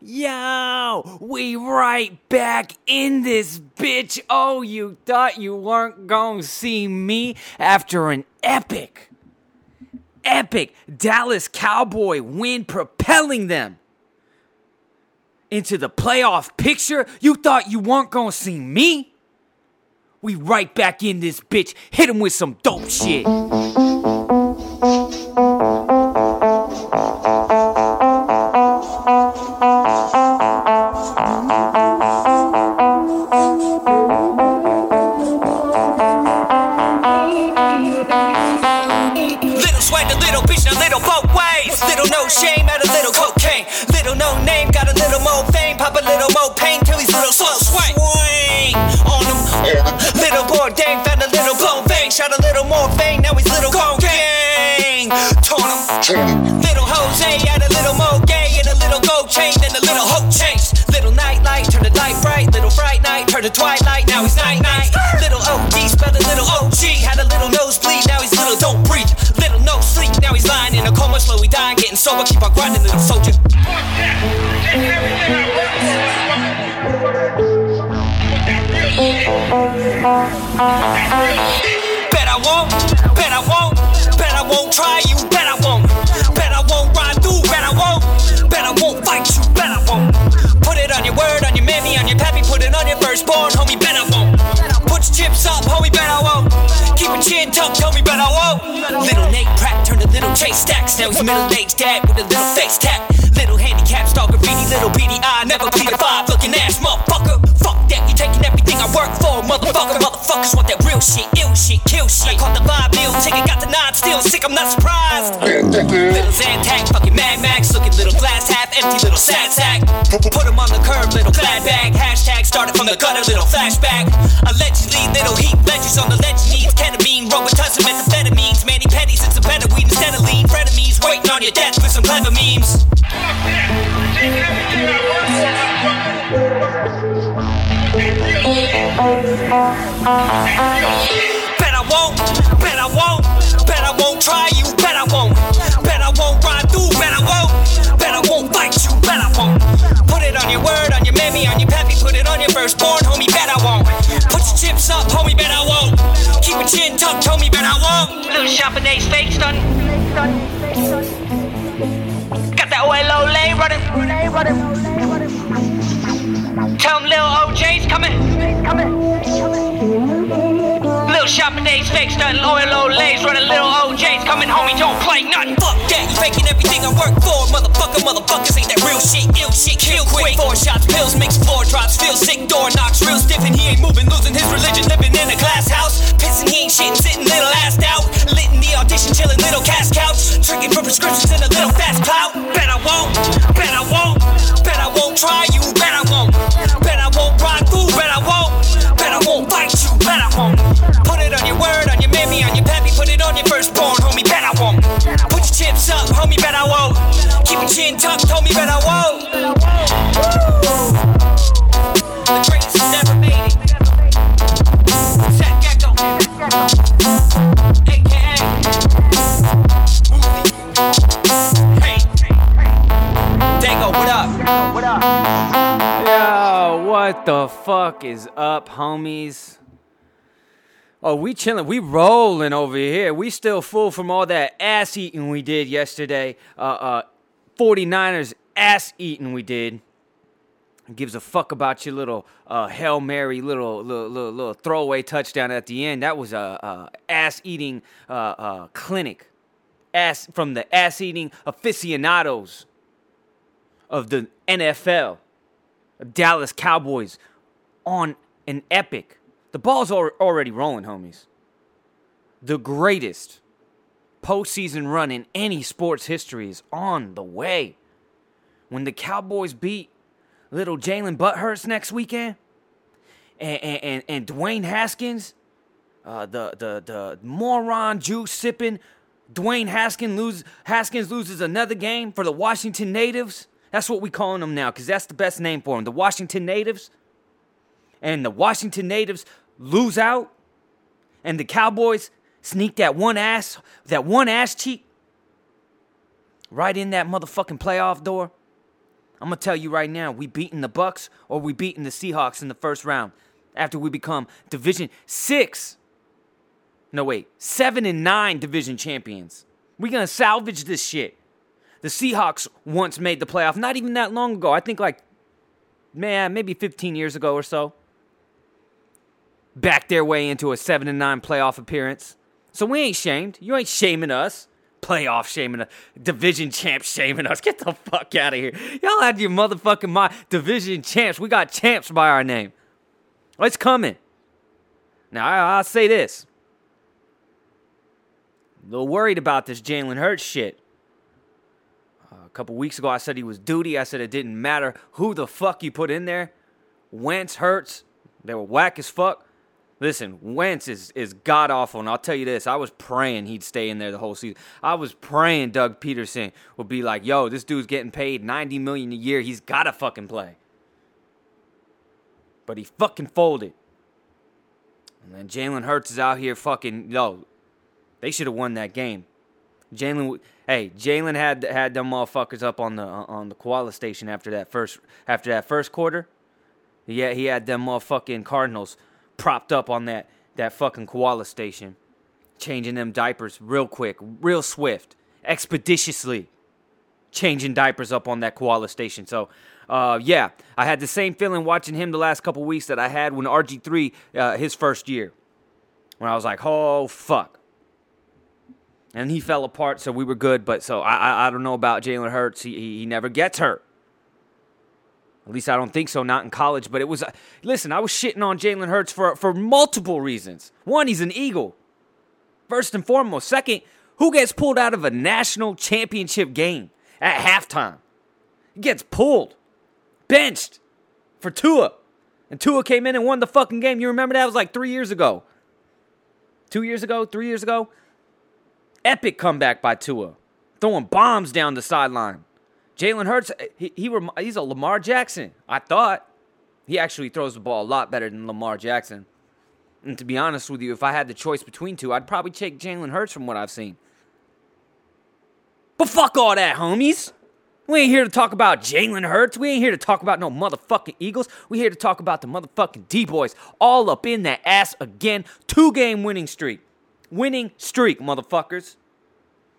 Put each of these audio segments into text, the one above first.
Yo, we right back in this bitch. Oh, you thought you weren't gonna see me after an epic, epic Dallas Cowboy win propelling them into the playoff picture? You thought you weren't gonna see me? We right back in this bitch. Hit him with some dope shit. Soldier. Bet I won't, bet I won't, bet I won't try you, your chin tucked, homie, bet I won't. Little Nate Pratt turned a little Chase Stacks, now he's middle-aged dad with a little face tap. Little handicap, star graffiti, little beady eye, never plead a five, looking ass, motherfucker. Fuck that, you taking everything I work for, motherfucker. Motherfuckers want that real shit, ill shit, kill shit. I caught the vibe, meal ticket, got the nod, still sick, I'm not surprised. Little Zantac, fucking Mad Max, empty, little sad sack. Put him on the curb, little glad bag. Hashtag started from the gutter, little flashback. Allegedly, little heat legends on the legend needs ketamine, Robitussin, methamphetamines, Manny Petties, it's a better weed instead of lean. Frenemies waiting on your death with some clever memes. Bet I won't, bet I won't, bet I won't try you, bet I won't, bet I won't ride through, bet I won't, word, on your on your pappy, put it on your firstborn, homie, bet I won't. Put your chips up, homie, bet I won't. Keep your chin tucked, homie, bet I won't. Little shopping days fake done. Got that OLO lane running. Tell them little OJ's coming. Little shopping days fake stunting, OLO lays running little OJ's coming, homie, don't play nothing. Fuck that, you faking everything I work for. Motherfucker, motherfuckers ain't that real shit, ill shit, kill quick. Four shots, pills, mix floor drops, feel sick, door knocks, real stiff, and he ain't moving, losing his religion, living in a glass house. Pissing, he ain't shitting, sitting little assed out. Lit in the audition, chilling, little cast couch. Tricking for prescriptions in a little fast clout. Bet I won't, bet I won't, bet I won't try you, bet I word, on your mammy, on your pappy, put it on your firstborn, homie, bet I won't. Put your chips up, homie, bet I won't. Keep your chin tucked, homie, bet I won't. Yo, what the fuck is up, homies? Oh, we chilling, we rolling over here. We still full from all that ass eating we did yesterday. Uh, uh, 49ers ass eating we did. Gives a fuck about your little uh, hail mary, little, little little little throwaway touchdown at the end. That was a, a ass eating uh, uh, clinic, ass from the ass eating aficionados of the NFL. Dallas Cowboys on an epic. The ball's already rolling, homies. The greatest postseason run in any sports history is on the way. When the Cowboys beat little Jalen Butthurst next weekend, and and, and, and Dwayne Haskins, uh, the the the moron juice sipping Dwayne Haskins lose Haskins loses another game for the Washington Natives. That's what we calling them now, because that's the best name for them. The Washington Natives. And the Washington Natives lose out. And the Cowboys sneak that one ass, that one ass cheek right in that motherfucking playoff door. I'm gonna tell you right now, we beating the Bucks or we beating the Seahawks in the first round after we become Division Six. No wait, seven and nine division champions. We gonna salvage this shit. The Seahawks once made the playoff, not even that long ago. I think like, man, maybe 15 years ago or so. Backed their way into a seven and nine playoff appearance. So we ain't shamed. You ain't shaming us. Playoff shaming us. Division champs shaming us. Get the fuck out of here. Y'all had your motherfucking my division champs. We got champs by our name. It's coming. Now I, I'll say this. A little worried about this Jalen Hurts shit. Uh, a couple weeks ago, I said he was duty. I said it didn't matter who the fuck you put in there. Wentz hurts. They were whack as fuck. Listen, Wentz is, is god awful, and I'll tell you this: I was praying he'd stay in there the whole season. I was praying Doug Pederson would be like, "Yo, this dude's getting paid ninety million a year. He's gotta fucking play." But he fucking folded. And then Jalen Hurts is out here fucking yo. They should have won that game. Jalen, hey, Jalen had had them motherfuckers up on the on the koala station after that first after that first quarter. Yeah, he had them motherfucking Cardinals propped up on that that fucking koala station, changing them diapers real quick, real swift, expeditiously, changing diapers up on that koala station. So, uh, yeah, I had the same feeling watching him the last couple weeks that I had when RG three uh, his first year, when I was like, oh fuck. And he fell apart, so we were good. But so I I, I don't know about Jalen Hurts. He, he he never gets hurt. At least I don't think so, not in college. But it was, uh, listen, I was shitting on Jalen Hurts for, for multiple reasons. One, he's an Eagle, first and foremost. Second, who gets pulled out of a national championship game at halftime? He gets pulled, benched for Tua. And Tua came in and won the fucking game. You remember that? It was like three years ago. Two years ago? Three years ago? Epic comeback by Tua. Throwing bombs down the sideline. Jalen Hurts, eh, he, he he's a Lamar Jackson. I thought he actually throws the ball a lot better than Lamar Jackson. And to be honest with you, if I had the choice between two, I'd probably take Jalen Hurts from what I've seen. But fuck all that, homies. We ain't here to talk about Jalen Hurts. We ain't here to talk about no motherfucking Eagles. We here to talk about the motherfucking D boys all up in that ass again. Two game winning streak. Winning streak, motherfuckers.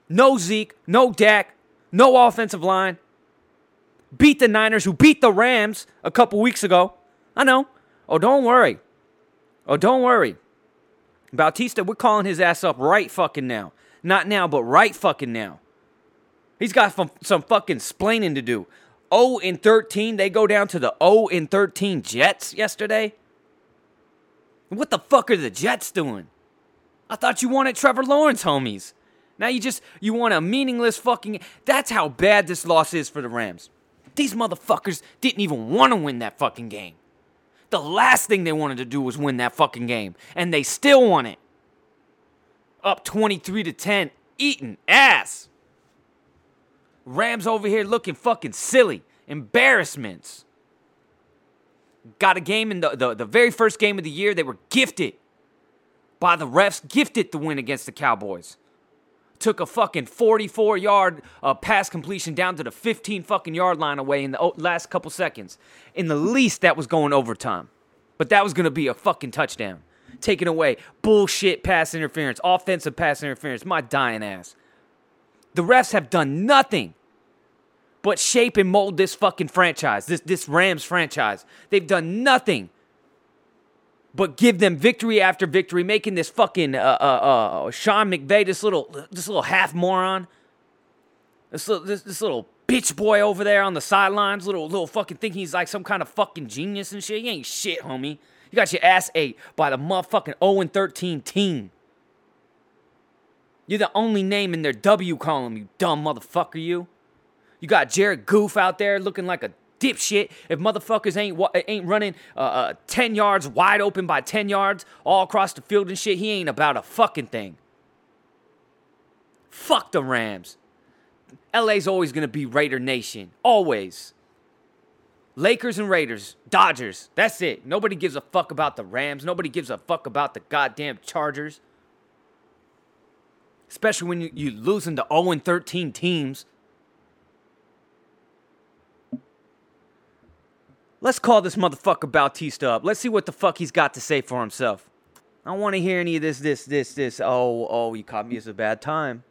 No Zeke, no Dak, no offensive line beat the Niners, who beat the Rams a couple weeks ago. I know. Oh, don't worry. Oh, don't worry. Bautista, we're calling his ass up right fucking now. Not now, but right fucking now. He's got some, some fucking splaining to do. 0 and 13, they go down to the 0 and 13 Jets yesterday. What the fuck are the Jets doing? I thought you wanted Trevor Lawrence, homies. Now you just you want a meaningless fucking That's how bad this loss is for the Rams. These motherfuckers didn't even want to win that fucking game. The last thing they wanted to do was win that fucking game, and they still won it. Up 23 to 10, eating ass. Rams over here looking fucking silly. Embarrassments. Got a game in the, the, the very first game of the year. They were gifted by the refs, gifted the win against the Cowboys took a fucking 44 yard uh, pass completion down to the 15 fucking yard line away in the last couple seconds. In the least, that was going overtime. But that was going to be a fucking touchdown. Taken away bullshit pass interference, offensive pass interference, my dying ass. The refs have done nothing but shape and mold this fucking franchise, this, this Rams franchise. They've done nothing but give them victory after victory, making this fucking uh, uh, uh, Sean McVay, this little this little half moron, this little this, this little bitch boy over there on the sidelines, little little fucking think he's like some kind of fucking genius and shit. He ain't shit, homie. You got your ass ate by the motherfucking 0 13 team. You're the only name in their W column, you dumb motherfucker, you. You got Jared Goof out there looking like a dipshit. If motherfuckers ain't ain't running uh, uh, 10 yards wide open by 10 yards all across the field and shit, he ain't about a fucking thing. Fuck the Rams. LA's always going to be Raider Nation. Always. Lakers and Raiders, Dodgers. That's it. Nobody gives a fuck about the Rams. Nobody gives a fuck about the goddamn Chargers. Especially when you, you losing to 0 13 teams Let's call this motherfucker Bautista up. Let's see what the fuck he's got to say for himself. I don't want to hear any of this, this, this, this. Oh, oh, you caught me at a bad time.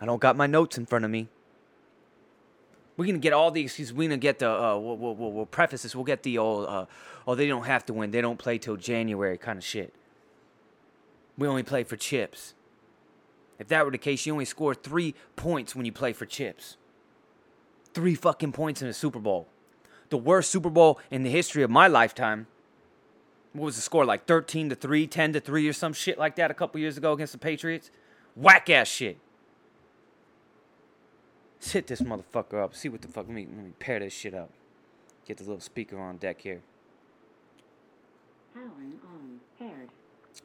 I don't got my notes in front of me. We're gonna get all the excuses. We're gonna get the. Uh, we'll, we'll, we'll preface this. We'll get the old. Uh, oh, they don't have to win. They don't play till January kind of shit. We only play for chips. If that were the case, you only score three points when you play for chips. Three fucking points in a Super Bowl. The worst Super Bowl in the history of my lifetime. What was the score? Like 13 to 3, 10 to 3, or some shit like that a couple years ago against the Patriots? Whack ass shit. Let's hit this motherfucker up. See what the fuck. Let me, let me pair this shit up. Get the little speaker on deck here. On. Paired.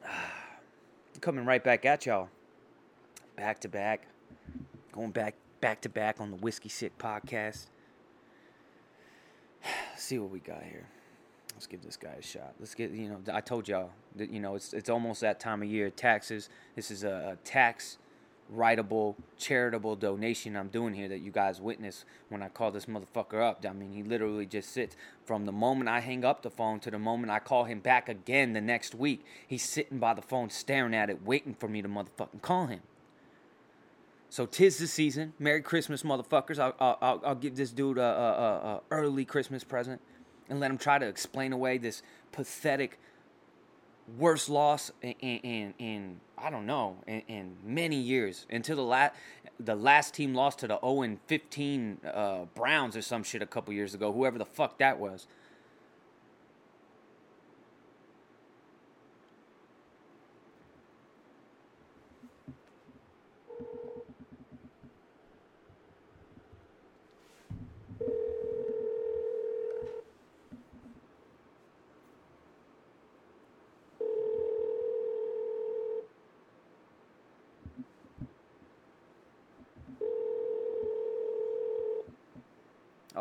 coming right back at y'all. Back to back. Going back back to back on the Whiskey Sick podcast. See what we got here. Let's give this guy a shot. Let's get you know, I told y'all that you know it's it's almost that time of year. Taxes. This is a, a tax writable charitable donation I'm doing here that you guys witness when I call this motherfucker up. I mean, he literally just sits from the moment I hang up the phone to the moment I call him back again the next week. He's sitting by the phone staring at it, waiting for me to motherfucking call him. So tis the season. Merry Christmas, motherfuckers. I'll, I'll, I'll give this dude a, a, a, early Christmas present and let him try to explain away this pathetic worst loss in, in, in I don't know in, in, many years until the last the last team lost to the 0 and 15 uh, Browns or some shit a couple years ago. Whoever the fuck that was.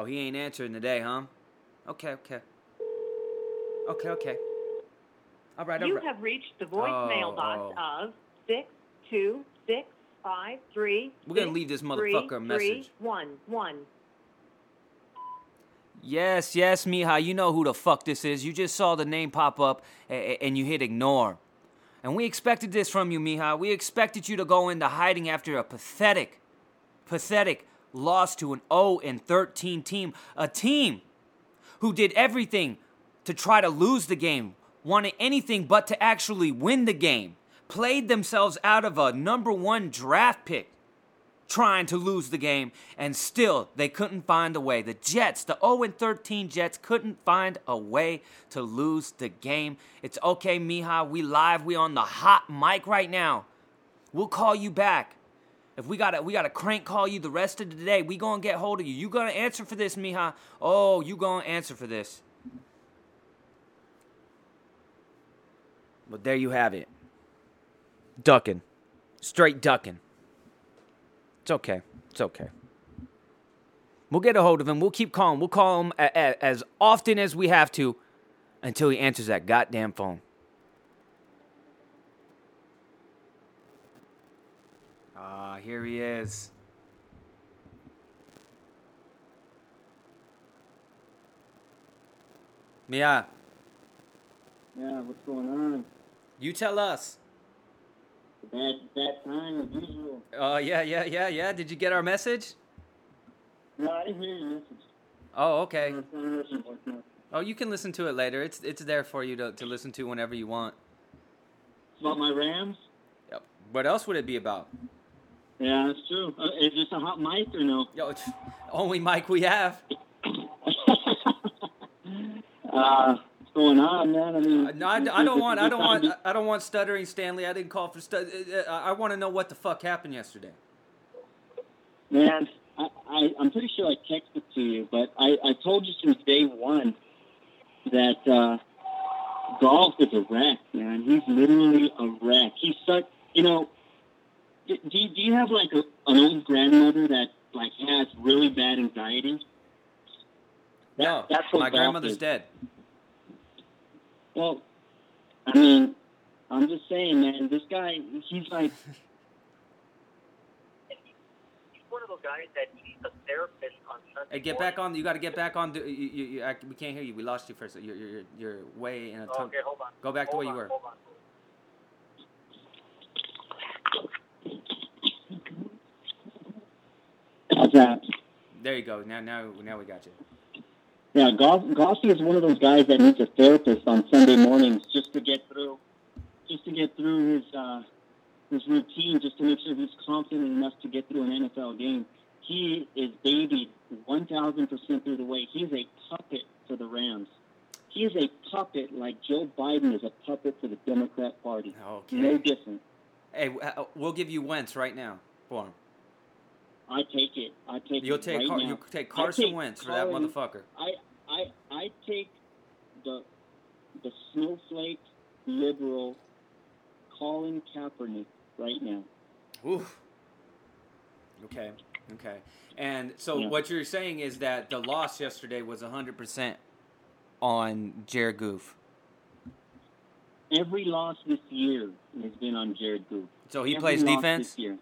Oh, he ain't answering today, huh? Okay, okay. Okay, okay. All right, all You right. have reached the voicemail Oh, box oh. of six two six five three. We're gonna leave this motherfucker a message. one, one. Yes, yes, Mija, you know who the fuck this is. You just saw the name pop up a- a- and you hit ignore. And we expected this from you, Mija. We expected you to go into hiding after a pathetic, pathetic loss to an 0 and 13 team. A team who did everything to try to lose the game, wanted anything but to actually win the game, played themselves out of a number one draft pick trying to lose the game, and still they couldn't find a way. The Jets, the 0 13 Jets, couldn't find a way to lose the game. It's okay, Mija. We live. We on the hot mic right now. We'll call you back. If we gotta we gotta crank call you the rest of the day, we gonna get hold of you. You gonna answer for this, Mija? Oh, you gonna answer for this. But there you have it. Ducking. Straight ducking. It's okay. It's okay. We'll get a hold of him. We'll keep calling. We'll call him a- a- as often as we have to until he answers that goddamn phone. Ah, here he is. Mia, Yeah, what's going on? you tell us. Bad, bad time as usual. Oh, yeah, yeah, yeah, yeah. Did you get our message? No, I didn't hear your message. Oh, okay. I didn't listen to it, no. Oh, you can listen to it later. It's it's there for you to, to listen to whenever you want. It's about my Rams. Yep. What else would it be about? Yeah, that's true. Uh, is this a hot mic or no? Yo, it's only mic we have. uh, what's going on, man? I mean, Uh, No, I, I don't want. I don't want. I don't want stuttering Stanley. I didn't call for stu- uh, uh, I want to know what the fuck happened yesterday. Man, I, I, I'm pretty sure I texted to you, but I, I told you since day one that uh, Goff is a wreck, man. He's literally a wreck. He's such, you know, do, do you, do you have like a, an old grandmother that like has really bad anxiety? That- no, that's what my grandmother's is. dead. Well, I mean, I'm just saying, man. This guy, he's like, He's one of those guys that needs a therapist on Sunday. Hey, get back on. You got to get back on. the- You, you, you, I, we can't hear you. We lost you for a second. You're, you're, you're way in a tunnel. Okay, hold on. Go back to Hold where you were. Hold on. There you go. Now, now, now we got you. Yeah, Goff, is one of those guys that needs a therapist on Sunday mornings just to get through, just to get through his uh, his routine, just to make sure he's confident enough to get through an NFL game. He is babied 1,000% through the way. He's a puppet for the Rams. He is a puppet like Joe Biden is a puppet for the Democrat Party. Okay. No different. Hey, uh, we'll give you Wentz right now for him. I take it. I take You'll it take right Car- you'll take Carson take Wentz for that motherfucker. I, I, I take the the snowflake liberal Colin Kaepernick right now. Oof. Okay. Okay. And so Yeah. what you're saying is that the loss yesterday was 100% on Jared Goof. Every loss this year has been on Jared Goff. So he Every plays defense. This year.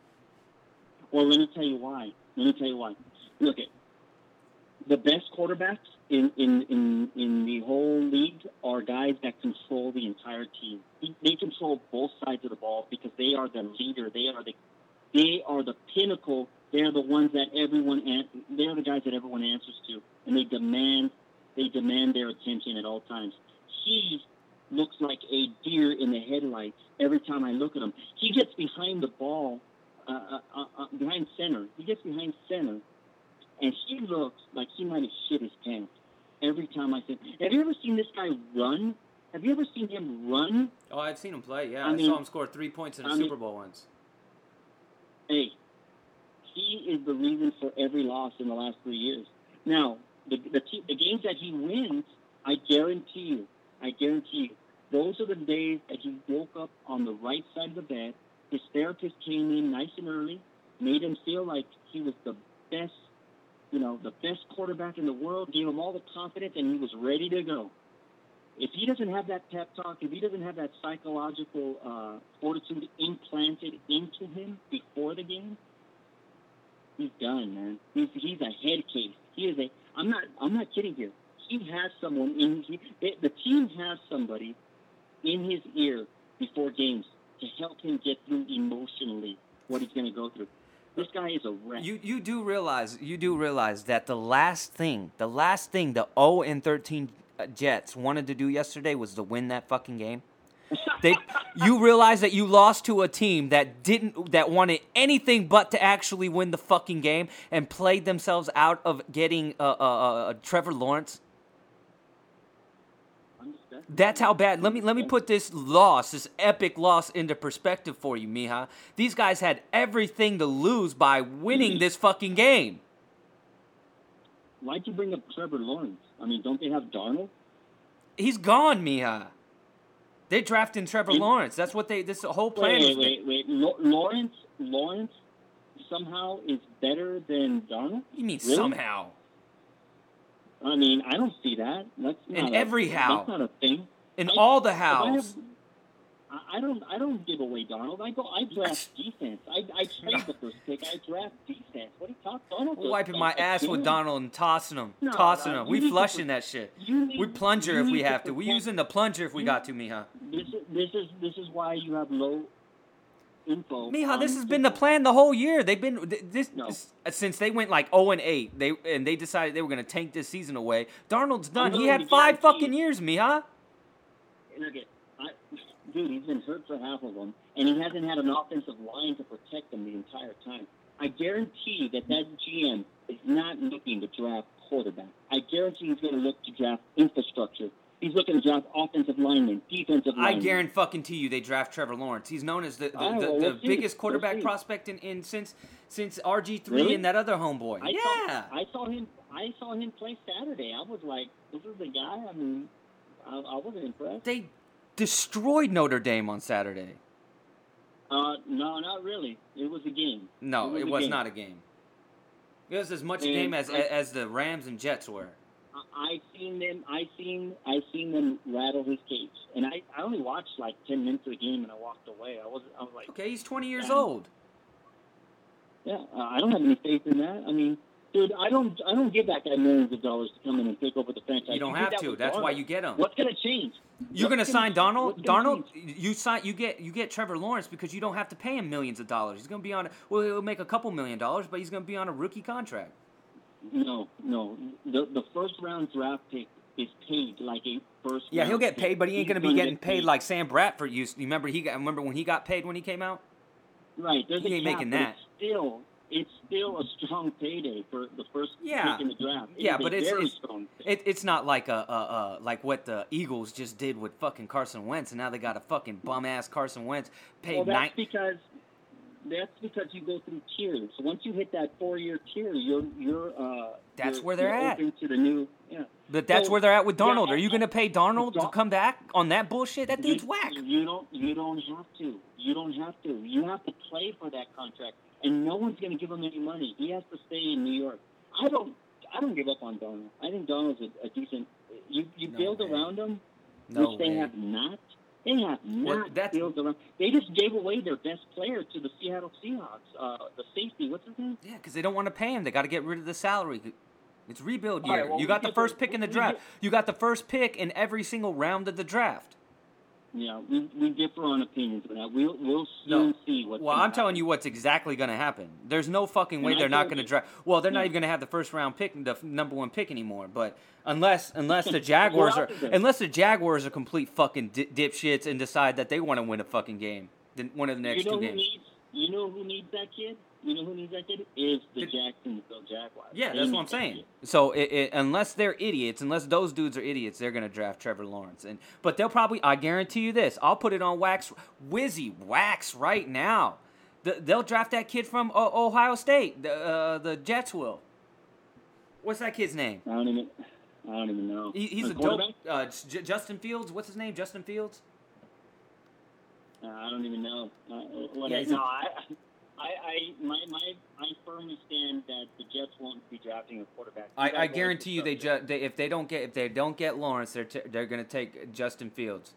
Well, let me tell you why. Let me tell you why. Look at the best quarterbacks in, in, in, in the whole league are guys that control the entire team. They control both sides of the ball because they are the leader. They are the they are the pinnacle. They're the ones that everyone they're the guys that everyone answers to, and they demand they demand their attention at all times. He looks like a deer in the headlights every time I look at him. He gets behind the ball, uh, uh, uh, uh, behind center. He gets behind center, and he looks like he might have shit his pants every time I said, Have you ever seen this guy run? Have you ever seen him run? Oh, I've seen him play. Yeah, I I, mean- saw him score three points in a I mean- Super Bowl once. Hey, he is the reason for every loss in the last three years. Now, the the, te- the games that he wins, I guarantee you, I guarantee you, those are the days that he woke up on the right side of the bed. His therapist came in nice and early, made him feel like he was the best, you know, the best quarterback in the world, gave him all the confidence, and he was ready to go. If he doesn't have that pep talk, if he doesn't have that psychological uh, fortitude implanted into him before the game, he's done, man. He's he's a head case. He is a. I'm not. I'm not kidding here. He has someone in. He, the team has somebody in his ear before games to help him get through emotionally what he's going to go through. This guy is a wreck. You you do realize you do realize that the last thing the last thing the 0 and 13 Jets wanted to do yesterday was to win that fucking game. They you realize that you lost to a team that didn't that wanted anything but to actually win the fucking game and played themselves out of getting uh, uh, uh, Trevor Lawrence. Understand? That's how bad. Let me let me put this loss, this epic loss, into perspective for you, Mija. These guys had everything to lose by winning this fucking game. Why'd you bring up Trevor Lawrence? I mean, don't they have Darnold? He's gone, Mija. They're drafting Trevor Lawrence. That's what they. This whole plan Wait, was. wait, wait. Lawrence, Lawrence somehow is better than Darnold. You mean Really? somehow? I mean, I don't see that. That's In not a- every house. That's not a thing. In I- all the if I have- house. I I don't. I don't give away Donald. I go. I draft defense. I, I trade the first pick. I draft defense. What are you talking? Donald does Wiping my ass with. Donald and tossing him, No, tossing no, him. We need to flushing that shit. Need- We plunger if we have to. We using the plunger if we got to, Mija. This is this is this is why you have low info. Mija, this has been the plan the whole year. They've been this No. since they went like 0 and 8. They and they decided they were going to tank this season away. Darnold's done. He had five fucking years, Mija. Look at, I, dude, he's been hurt for half of them, and he hasn't had an offensive line to protect them the entire time. I guarantee that that GM is not looking to draft quarterback. I guarantee he's going to look to draft infrastructure. He's looking to draft offensive linemen, defensive line. I linemen. guarantee fucking to you they draft Trevor Lawrence. He's known as the the, Oh, the, well, the biggest quarterback prospect in, in since since RG three Really? and that other homeboy. I yeah. Saw, I saw him. I saw him play Saturday. I was like, this is the guy. I mean, I, I wasn't impressed. they destroyed Notre Dame on Saturday. Uh, no, not really. It was a game. No, it was game. not a game. It was as much a game as I- as the Rams and Jets were. I I seen them. I seen. I seen them rattle his cage, and I, I only watched like ten minutes of the game, and I walked away. I was. I was like, Okay, he's 20 years Yeah. old. Yeah, uh, I don't have any faith in that. I mean, dude, I don't, I don't give that guy millions of dollars to come in and take over the franchise. You don't did have that to. That's why you get him. What's gonna change? You're What's gonna sign Donald. Donald, change? you sign. You get you get Trevor Lawrence because you don't have to pay him millions of dollars. He's gonna be on. Well, he'll make a couple million dollars, but he's gonna be on a rookie contract. No, no. The the first round draft pick is paid like a first. Yeah, he'll get paid, but he ain't gonna be getting get paid like Sam Bradford used. You remember he got? Remember when he got paid when he came out? Right. There's he ain't cap, making that. It's still, it's still a strong payday for the first Yeah. pick in the draft. It Yeah, but it's- it's- It, it's not like a, a, a like what the Eagles just did with fucking Carson Wentz, and now they got a fucking bum ass Carson Wentz paid Well, nine. that's because that's because you go through tiers. Once you hit that four year tier, you're you're uh That's you're- where they're at. To the new yeah. But that's So, where they're at with yeah, Darnold. Are you gonna pay Darnold to come back on that bullshit? That dude's you, whack. You don't you don't have to. You don't have to. You have to play for that contract, and no one's going to give him any money. He has to stay in New York. I don't. I don't give up on Donald. I think Donald's a, a decent. You you No build way. around him, No which they have not. They have not that's- built around. They just gave away their best player to the Seattle Seahawks. Uh, the safety. What's his name? Yeah, because they don't want to pay him. They got to get rid of the salary. It's rebuild year. right, well, you got the first the- pick in the draft. You got the first pick in every single round of the draft. Yeah, we, we differ on opinions on that. We'll we'll No. soon see what. Well, I'm telling you what's exactly going to happen. There's no fucking way And they're not going to draft. Well, they're not even going to have the first round pick, the number one pick anymore. But unless unless the Jaguars are unless the Jaguars are complete fucking di- dipshits and decide that they want to win a fucking game, then one of the next you know two games. needs you know who needs that kid? You know who needs that kid? Is the The- Jacksonville Jaguars. Yeah, that's what I'm saying. So it, it, unless they're idiots, unless those dudes are idiots, they're gonna draft Trevor Lawrence. And but they'll probably, I guarantee you this, I'll put it on wax, Wizzy wax right now. The, they'll draft that kid from uh, Ohio State. The uh, the Jets will. What's that kid's name? I don't even I don't even know. He, he's a dope. Uh, J- Justin Fields. What's his name? Justin Fields. Uh, I don't even know. Uh, what Yeah, I, no, a- I, I, I, my, my, I firmly stand that the Jets won't be drafting a quarterback. I, I guarantee you, they, ju- they if they don't get if they don't get Lawrence, they're t- they're gonna take Justin Fields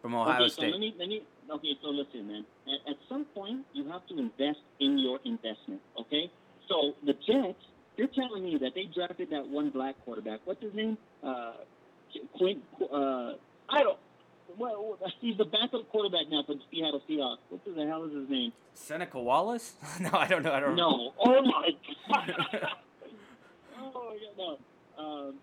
from Ohio okay, State. So let me, let me, okay, so listen, man. At, at some point, you have to invest in your investment, okay? So the Jets, you're telling me that they drafted that one black quarterback. What's his name? Uh, Quint, uh, I don't, well, he's the backup quarterback now for the Seattle Seahawks. What the hell is his name? Seneca Wallace? no, I don't know. I don't know. No. Oh, my God. oh, yeah, no. Um,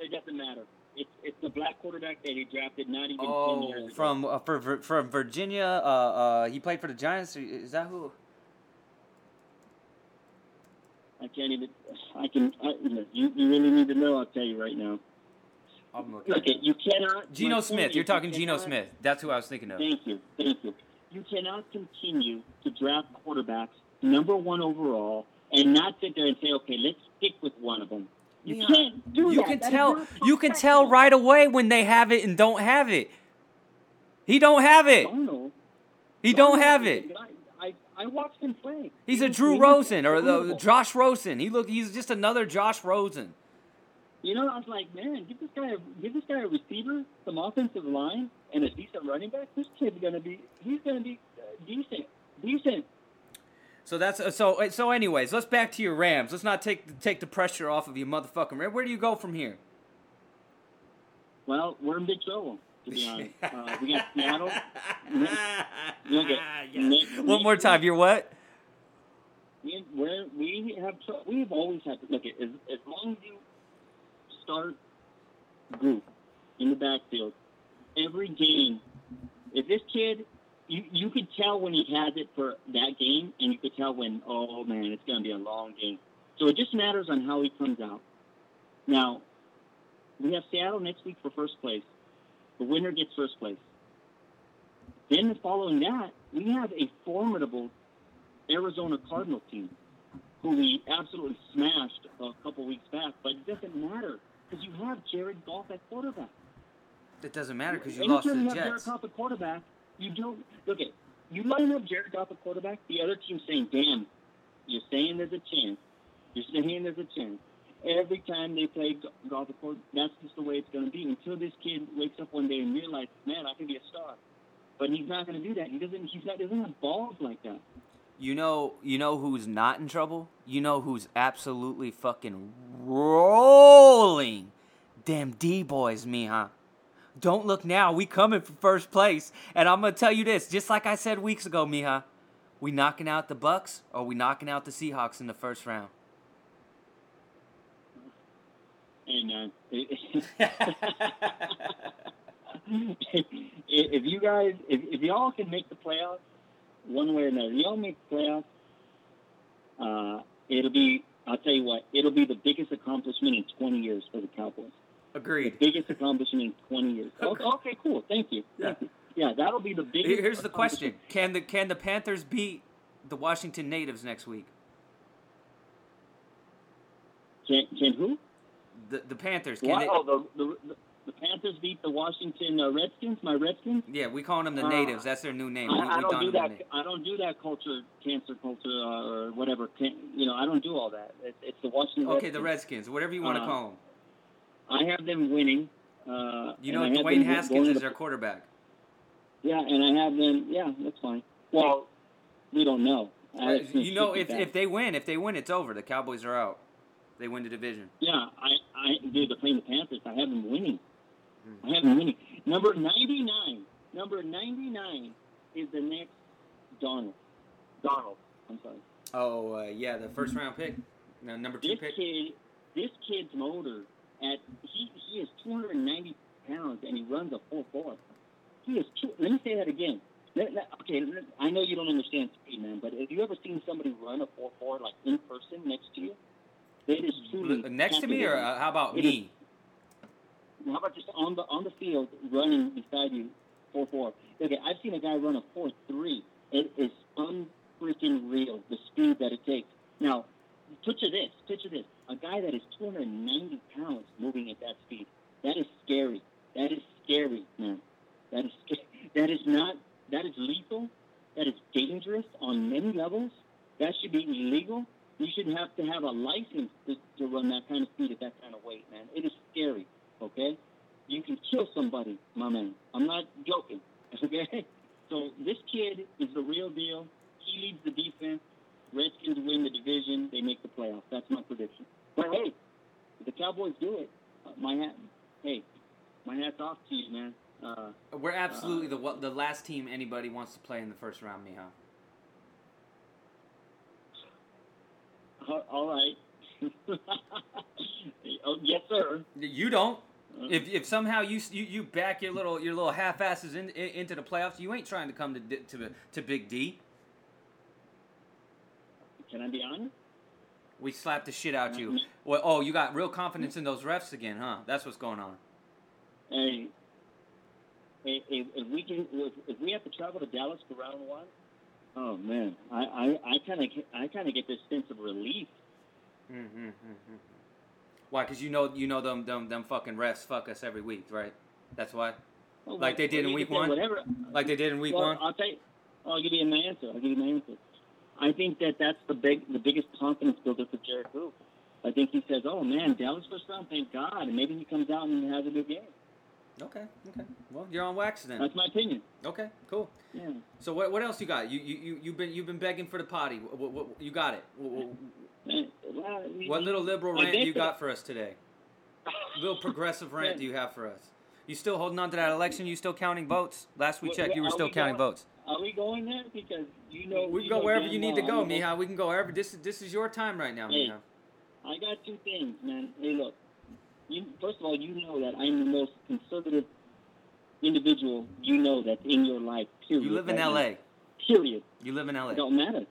it doesn't matter. It's, it's the black quarterback that he drafted not even 10 Oh, years ago. from uh, for, for, from Virginia. Uh, uh, he played for the Giants. Is that who? I can't even. I can. I, you, you really need to know. I'll tell you right now. I'm looking. Look, it, you cannot. Geno Smith. You're you talking Geno Smith. That's who I was thinking of. Thank you. Thank you. You cannot continue to draft quarterbacks number one overall and not sit there and say, okay, let's stick with one of them. You Leon, can't do You that. can That is tell. not You can tell right away when they have it and don't have it. He don't have it. Darnold- He don't Darnold have it. I, I watched him play. He's He a Drew Rosen or the. Josh Rosen. He look. He's just another Josh Rosen. You know, I was like, man, give this guy, a, give this guy a receiver, some offensive line, and a decent running back. This kid's gonna be, he's gonna be uh, decent, decent. So that's uh, so. uh, So, anyways, let's back to your Rams. Let's not take take the pressure off of you, motherfucking Rams. Where do you go from here? Well, we're in big trouble, to be honest. Uh, we got Seattle. Yeah. One more time. You're what? We, we're, we have, we've always had to look at as, as long as you start group in the backfield, every game. If this kid, you you could tell when he has it for that game, and you could tell when, oh man, it's going to be a long game. So it just matters on how he comes out. Now, we have Seattle next week for first place. The winner gets first place. Then following that, we have a formidable Arizona Cardinal team, who we absolutely smashed a couple weeks back. But it doesn't matter because you have Jared Goff at quarterback. It doesn't matter because you Anytime lost to you the have Jared Jets. Goff at quarterback, you don't look at you line up Jared Goff at quarterback. The other team's saying, "Damn, you're saying there's a chance. You're saying there's a chance." Every time they play Go- Goff at quarterback, that's just the way it's going to be until this kid wakes up one day and realizes, "Man, I can be a star." But he's not going to do that. He doesn't. He's not. Doesn't have balls like that. You know, you know who's not in trouble? You know who's absolutely fucking rolling? Damn D boys, Mija. Don't look now. We coming for first place. And I'm gonna tell you this, just like I said weeks ago, Mija. We knocking out the Bucks or we knocking out the Seahawks in the first round? Hey man, if you guys, if, if y'all can make the playoffs, one way or another, y'all make the playoffs, uh, it'll be. I'll tell you what, it'll be the biggest accomplishment in 20 years for the Cowboys. The Agreed. biggest accomplishment in 20 years. Okay, okay cool. Thank you. Thank you. Yeah, that'll be the biggest. Here's the question. Can the can the Panthers beat the Washington Natives next week? Can, can who? The the Panthers. Can Why, they, oh, the, the, the, the Panthers beat the Washington uh, Redskins. My Redskins. yeah, we calling them the Uh, Natives. That's their new name. I, We- I don't do that. I don't do that culture, cancer culture, uh, or whatever. Can, you know, I don't do all that. It's, it's the Washington. Okay, the Redskins. Redskins, whatever you want to Uh, call them. I have them winning. Uh, You know, Dwayne Haskins is their quarterback. Yeah, and I have them. Yeah, that's fine. Well, we don't know. I- you know, if, if they win, if they win, it's over. The Cowboys are out. They win the division. yeah, I, I dude, they're playing the Panthers. I have them winning. I have them winning. Number ninety nine. Number ninety nine is the next Donald. Donald. I'm sorry. Oh uh, yeah, the first round pick, no, number two This pick. kid, this kid's motor at he he is 290 pounds and he runs a 4 4. He is two. Let me say that again. Let- let- okay, let- I know you don't understand speed, man, but have you ever seen somebody run a 4 4 like in person next to you? It is truly Next to me, or uh, how about It me? How about just on the on the field running beside you, four four? Okay, I've seen a guy run a four three. It is unfreaking real the speed that it takes. Now, picture this. Picture this. A guy that is 290 pounds moving at that speed. That is scary. That is scary, man. That is that is not that is lethal. That is dangerous on many levels. That should be illegal. You should have to have a license to, to run that kind of speed at that kind of weight, man. It is scary. Okay, you can kill somebody, my man. I'm not joking. Okay, so this kid is the real deal. He leads the defense. Redskins win the division. They make the playoffs. That's my prediction. But hey, if the Cowboys do it, uh, my hat. Hey, my hat's off to you, man. Uh, We're absolutely the the last team anybody wants to play in the first round, all- all right. oh, yes, sir. You don't. If, if somehow you, you you back your little your little half asses in, in, into the playoffs, you ain't trying to come to to to Big D. Can I be honest? We slapped the shit out you. Mhm. Well, oh, you got real confidence in those refs again, huh? That's what's going on. Hey, if, if we can, if, if we have to travel to Dallas for round one, oh man, I I I kind of I kind of get this sense of relief. Mm-hmm, Why? Because you know you know them them them fucking refs fuck us every week, right? That's why. Well, Like they did in week one? Whatever. Like they did in week well, one. I'll tell you. I'll give you my answer. I'll give you my answer. I think that that's the big, the biggest confidence builder for Jared Goff. I think he says, "Oh man, Dallas first round, thank God," and maybe he comes out and has a good game. Okay, okay. Well, you're on wax then. That's my opinion. Okay, cool. Yeah. So what what else you got? You you you you've been you've been begging for the potty. What, what, you got it. What, what- Man, well, we- what little liberal rant you got for us today? little progressive rant do you have for us? You still holding on to that election? You still counting votes? Last we checked, you were still we counting going- votes. Are we going there? Because you know We go wherever you need to go, I'm Mija. We can go wherever. This is this is your time right now, Hey. I got two things, man. Hey, look. You, first of all, you know that I'm the most conservative individual you know that's in your life. Period. You live in right now. L.A. Period. You live in L.A. It don't matter.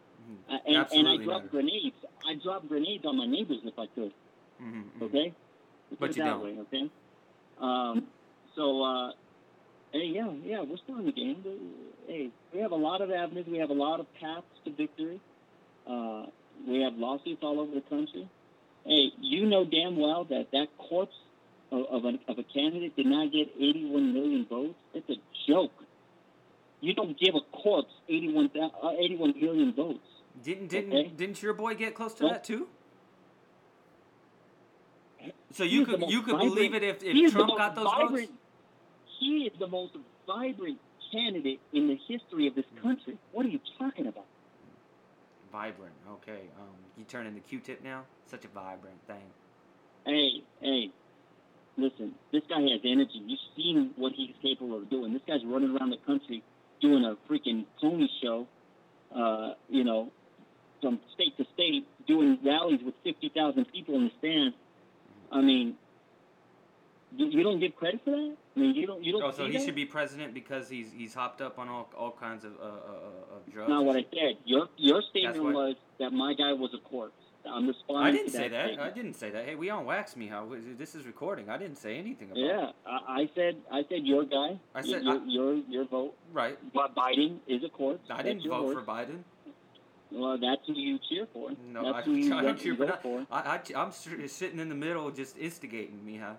I, and, and I Absolutely drop matter. grenades. I drop grenades on my neighbors if I could. Mhm, mhm. Okay. Put But it you that don't. Way, okay. Um. So, uh, hey, yeah, yeah, we're still in the game. But, hey, we have a lot of avenues. We have a lot of paths to victory. Uh, we have lawsuits all over the country. Hey, you know damn well that that corpse of, of, a, of a candidate did not get 81 million votes. It's a joke. You don't give a corpse 81, uh, 81 million votes. Didn't didn't Okay. didn't your boy get close to Nope. that too? So you could you could vibrant- believe it if, if Trump got those vibrant, votes? He is the most vibrant candidate in the history of this country. What are you talking about? Vibrant. Okay. Um, you turn into Q-tip now. Such a vibrant thing. Hey, hey, listen, this guy has energy. You've seen what he's capable of doing. This guy's running around the country doing a freaking pony show, uh, you know, from state to state, doing rallies with 50,000 people in the stands. I mean, you, don't give credit for that? I mean, you don't, you don't Oh, so he that? should be president because he's he's hopped up on all all kinds of uh, uh, uh, of drugs. Not what I said. Your, your statement what- was that my guy was a corpse. I'm responding I didn't to say that. I didn't say that. Hey, we on wax me. How this is recording. I didn't say anything about. Yeah, I, I said, I said your guy, I said- your, I- your, your vote Right. But Biden is a corpse. I didn't vote horse. for Biden. Well, that's who you cheer for. No, that's I, who you I don't cheer for. I, I, I'm sitting in the middle, just instigating me, huh?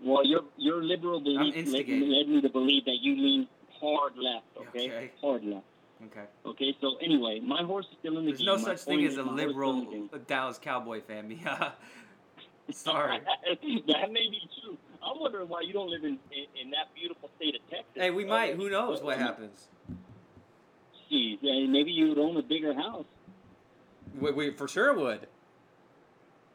Well, your your liberal belief led, led me to believe that you lean hard left. Okay, Okay. hard left. Okay. Okay, so anyway, my horse is still in the There's game. no My such thing as a my horse is still in the liberal. Dallas Cowboy fan, Mia. Sorry. that may be true. I'm wondering why you don't live in, in, in that beautiful state of Texas. Hey, we might. Who knows what Uh, happens? Geez, yeah, maybe you would own a bigger house. We, we for sure would.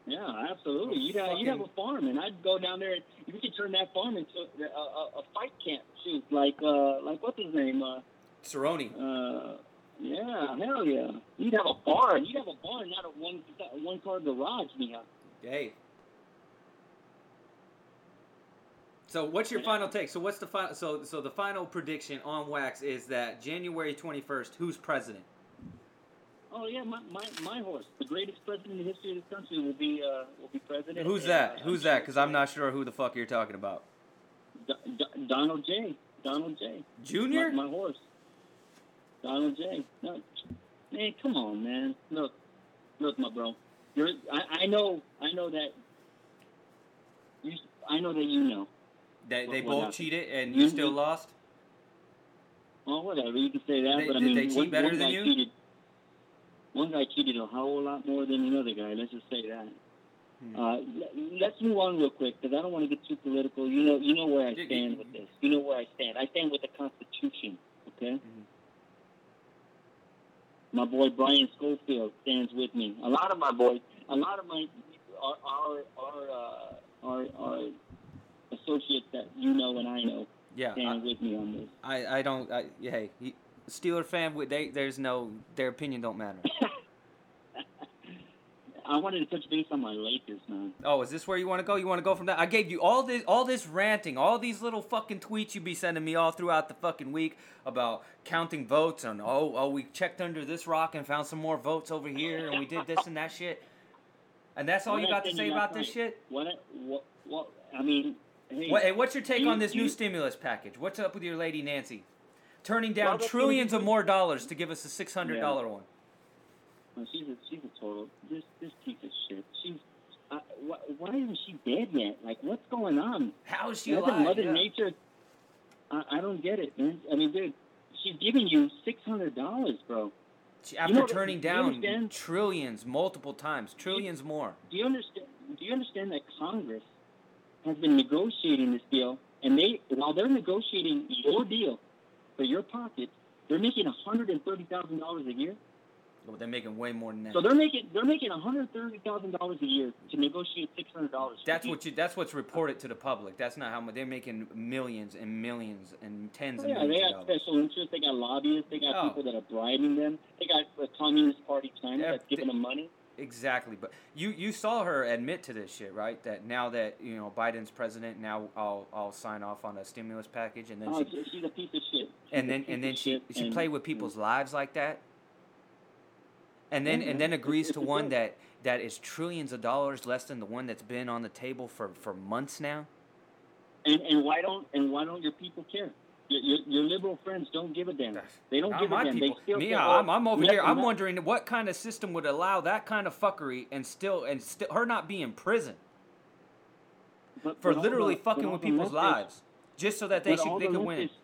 Yeah, absolutely. You'd have, you'd have a farm, and I'd go down there, and we could turn that farm into a, a, a fight camp. Shoot, like uh, like what's his name? Uh, Cerrone. uh, yeah, hell yeah. You'd have a barn. You'd have a barn, not a one one car garage, Mia. Hey. So what's your final take? So what's the final? So so the final prediction on wax is that January twenty first. Who's president? Oh yeah, my, my my horse, the greatest president in the history of this country, will be uh, will be president. Who's that? uh, Who's that? Because I'm not sure who the fuck you're talking about. Donald J. Donald J. Junior? My, my horse. Donald J. No, man, come on, man. Look, look, my bro. You're. I, I know. I know that. You. I know that you know. They, they What- what both happened? cheated and you Mhm. still lost. Well, whatever. You can say that, They- but I did mean, they cheat one, better one than guy you? cheated. One guy cheated a whole lot more than another guy. Let's just say that. Hmm. Uh, let- let's move on real quick because I don't want to get too political. You know, you know where I stand with this. You know where I stand. I stand with the Constitution. Okay. Mm-hmm. My boy Brian Schofield stands with me. A lot of my boys, a lot of my our our our, uh, our, our associates that you know and I know Yeah. stand with me on this. I, I don't. I, hey, he, Steeler fan. They there's no their opinion don't matter. I wanted to touch base on my Lakers, man. Oh, is this where you want to go? You want to go from that? I gave you all this, all this ranting, all these little fucking tweets you'd be sending me all throughout the fucking week about counting votes and oh, oh, we checked under this rock and found some more votes over here and we did this and that shit. And that's all What you got to say about this shit? What? What? What? I mean, What, hey, what's your take you- on this new you- stimulus package? What's up with your lady Nancy? Turning down that's trillions of more dollars to give us a six hundred dollar one. Well, she's a she's a total this this piece of shit. She's uh, wh- why isn't she dead yet? Like what's going on? How is she alive? Mother Yeah. Nature. I, I don't get it, man. I mean, dude, she's giving you six hundred dollars, bro. She- After know turning do down trillions multiple times, trillions more. Do you understand? Do you understand that Congress has been negotiating this deal, and they while they're negotiating your deal for your pocket, they're making hundred and thirty thousand dollars a year. Well, they're making way more than that. So they're making they're making one hundred thirty thousand dollars a year to negotiate six hundred dollars. That's what you. That's what's reported to the public. That's not how much they're making millions and millions and tens of Oh, Yeah, they millions got of special interests. They got lobbyists. They got Oh. people that are bribing them. They got the Communist Party China that's giving they- them money. Exactly, but you you saw her admit to this shit, right? That now that you know Biden's president, now I'll I'll sign off on a stimulus package, and then Oh, she she- she's a piece of shit. She's and then and then she she played with people's lives like that, and then Yeah, and then agrees it's to one that that is trillions of dollars less than the one that's been on the table for for months now. And and why don't and why don't your people care? Your, your, liberal friends don't give a damn. They don't Not give a damn. people. They still Me, I'm, I'm over here. I'm wondering what kind of system would allow that kind of fuckery and still and still her not be in prison but- for but literally the- fucking with people's leftists- lives just so that they should they the could win. leftists-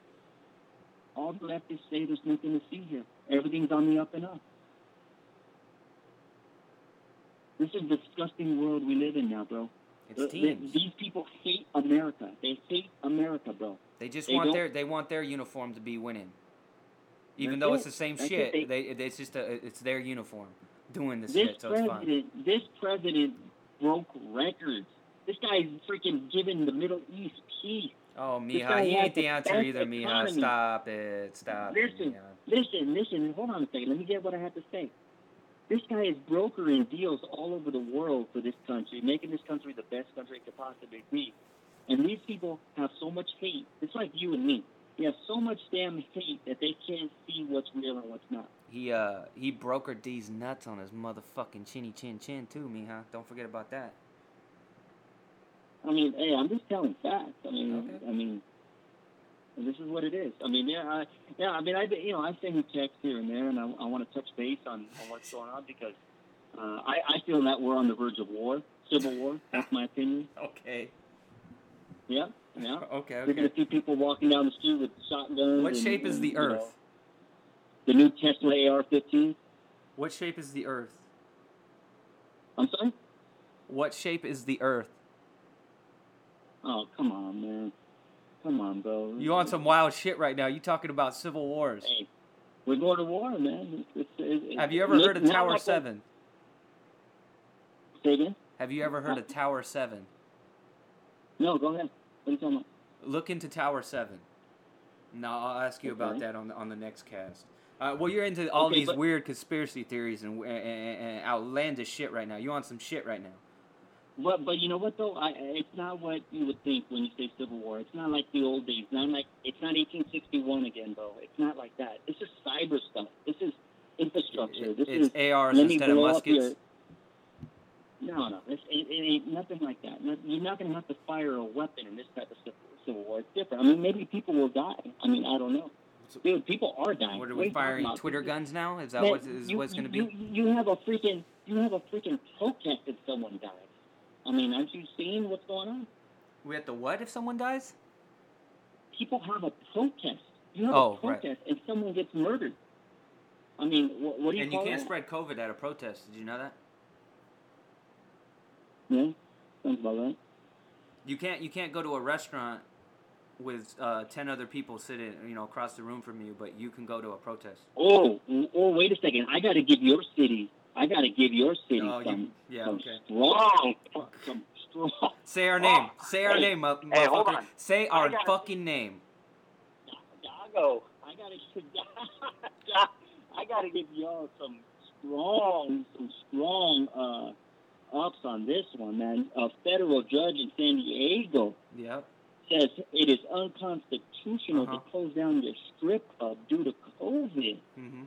All the leftists say there's nothing to see here. Everything's on the up and up. This is the disgusting world we live in now, bro. It's teams. These people hate America. They hate America, bro. They just They want don't- their they want their uniform to be winning, even That's though it. it's the same That's shit. it. They, it's just a, it's their uniform. doing this, This shit, so it's fine. president, this president broke records. This guy's freaking giving the Middle East peace. Oh, Mija, he ain't the answer either, Mija. economy. Stop it. Stop it, Listen, Mija. listen, listen. Hold on a second. Let me get what I have to say. This guy is brokering deals all over the world for this country, making this country the best country it could possibly be. And these people have so much hate. It's like you and me. They have so much damn hate that they can't see what's real and what's not. He uh he brokered these nuts on his motherfucking chinny chin chin too, Mija. Don't forget about that. I mean, hey, I'm just telling facts. I mean, Okay. I mean, this is what it is. I mean, yeah, I, yeah. I mean, I, you know, I send you texts here and there, and I, I want to touch base on, on what's going on because uh, I, I feel that we're on the verge of war, civil war. That's my opinion. Okay. Yeah, yeah. Okay, You're gonna see people walking down the street with shotguns. What and- shape is and, the you know, earth? the new Tesla AR-15. What shape is the earth? I'm sorry. What shape is the earth? Oh, come on, man. Come on, bro. You on some wild shit right now. You talking about civil wars. Hey, we're going to war, man. It's, it's, it's, Have you ever heard of Tower 7? Say again? Have you ever heard of Tower 7? No, go ahead. What are you talking about? Look into Tower 7. No, I'll ask you about that on the, on the next cast. Uh, well, you're into all Okay, these but- weird conspiracy theories and, and, and outlandish shit right now. You on some shit right now. But but you know what though? I, it's not what you would think when you say Civil War. It's not like the old days. Not like it's not 1861 again, bro. It's not like that. This is cyber stuff. This is infrastructure. This It's is ARs let me instead of blow muskets. your- No, no, it's, it, it ain't nothing like that. You're not gonna have to fire a weapon in this type of civil, civil war. It's different. I mean, maybe people will die. I mean, I don't know. Dude, people are dying. What are we talking firing? Twitter guns now? Is that Man, what is you, what going to be? You, you have a freaking you have a freaking protest if someone dies. I mean, aren't you seeing what's going on? We have to what if someone dies? People have a protest. You have Oh, a right. protest and someone gets murdered. I mean, what, what do you And you can't that? spread COVID at a protest. Did you know that? Yeah, sounds about right. You can't you can't go to a restaurant with uh, ten other people sitting you know across the room from you, but you can go to a protest. Oh, oh, wait a second. I got to give your city. I got to give your city Oh, you- some, yeah, some okay. strong, some strong. Say our name. Oh, Say our hey, name, mo- hey, hold motherfucker. on. Say our gotta- fucking name. Dago, I gotta, I gotta give y'all some strong, some strong uh, ups on this one, man. A federal judge in San Diego Yep. says it is unconstitutional Uh-huh. to close down your strip club due to COVID. hmm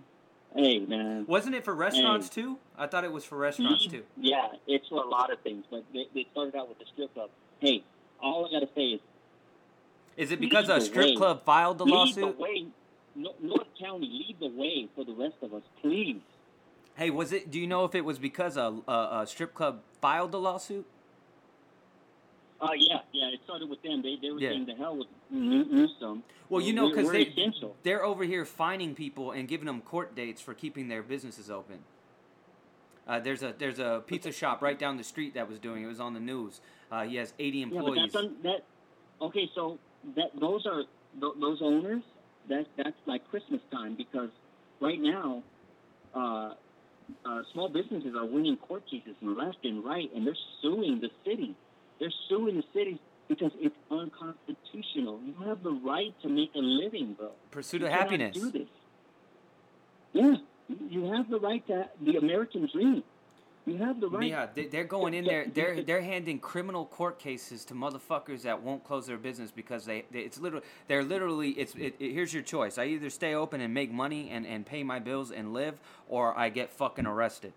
Hey, man. Wasn't it for restaurants too? I thought it was for restaurants too. Yeah, it's for a lot of things, but they, they started out with the strip club. Hey, all I gotta say is Is it because a strip way. club filed the lead lawsuit? the way. No- North County, lead the way for the rest of us, please. Hey, was it? Do you know if it was because a, a, a strip club filed the lawsuit? Uh, yeah, yeah. It started with them. They they were Yeah. saying the hell with New- Newsom. Well, you know, because they essential. they're over here fining people and giving them court dates for keeping their businesses open. Uh, there's a there's a pizza shop right down the street that was doing it. It was on the news. Uh, he has 80 Yeah, but employees. that's un, that. Okay, so that those are th- those owners. That that's like Christmas time because right now, uh, uh, small businesses are winning court cases left and right, and they're suing the city. They're suing the city because it's unconstitutional. You have the right to make a living, bro. Pursuit You of happiness. Do this. Yeah, you have the right to the American dream. You have the right. Yeah, they, they're going in there. They're they're handing criminal court cases to motherfuckers that won't close their business because they, they it's literally they're literally it's it, it- here's your choice. I either stay open and make money and, and pay my bills and live, or I get fucking arrested.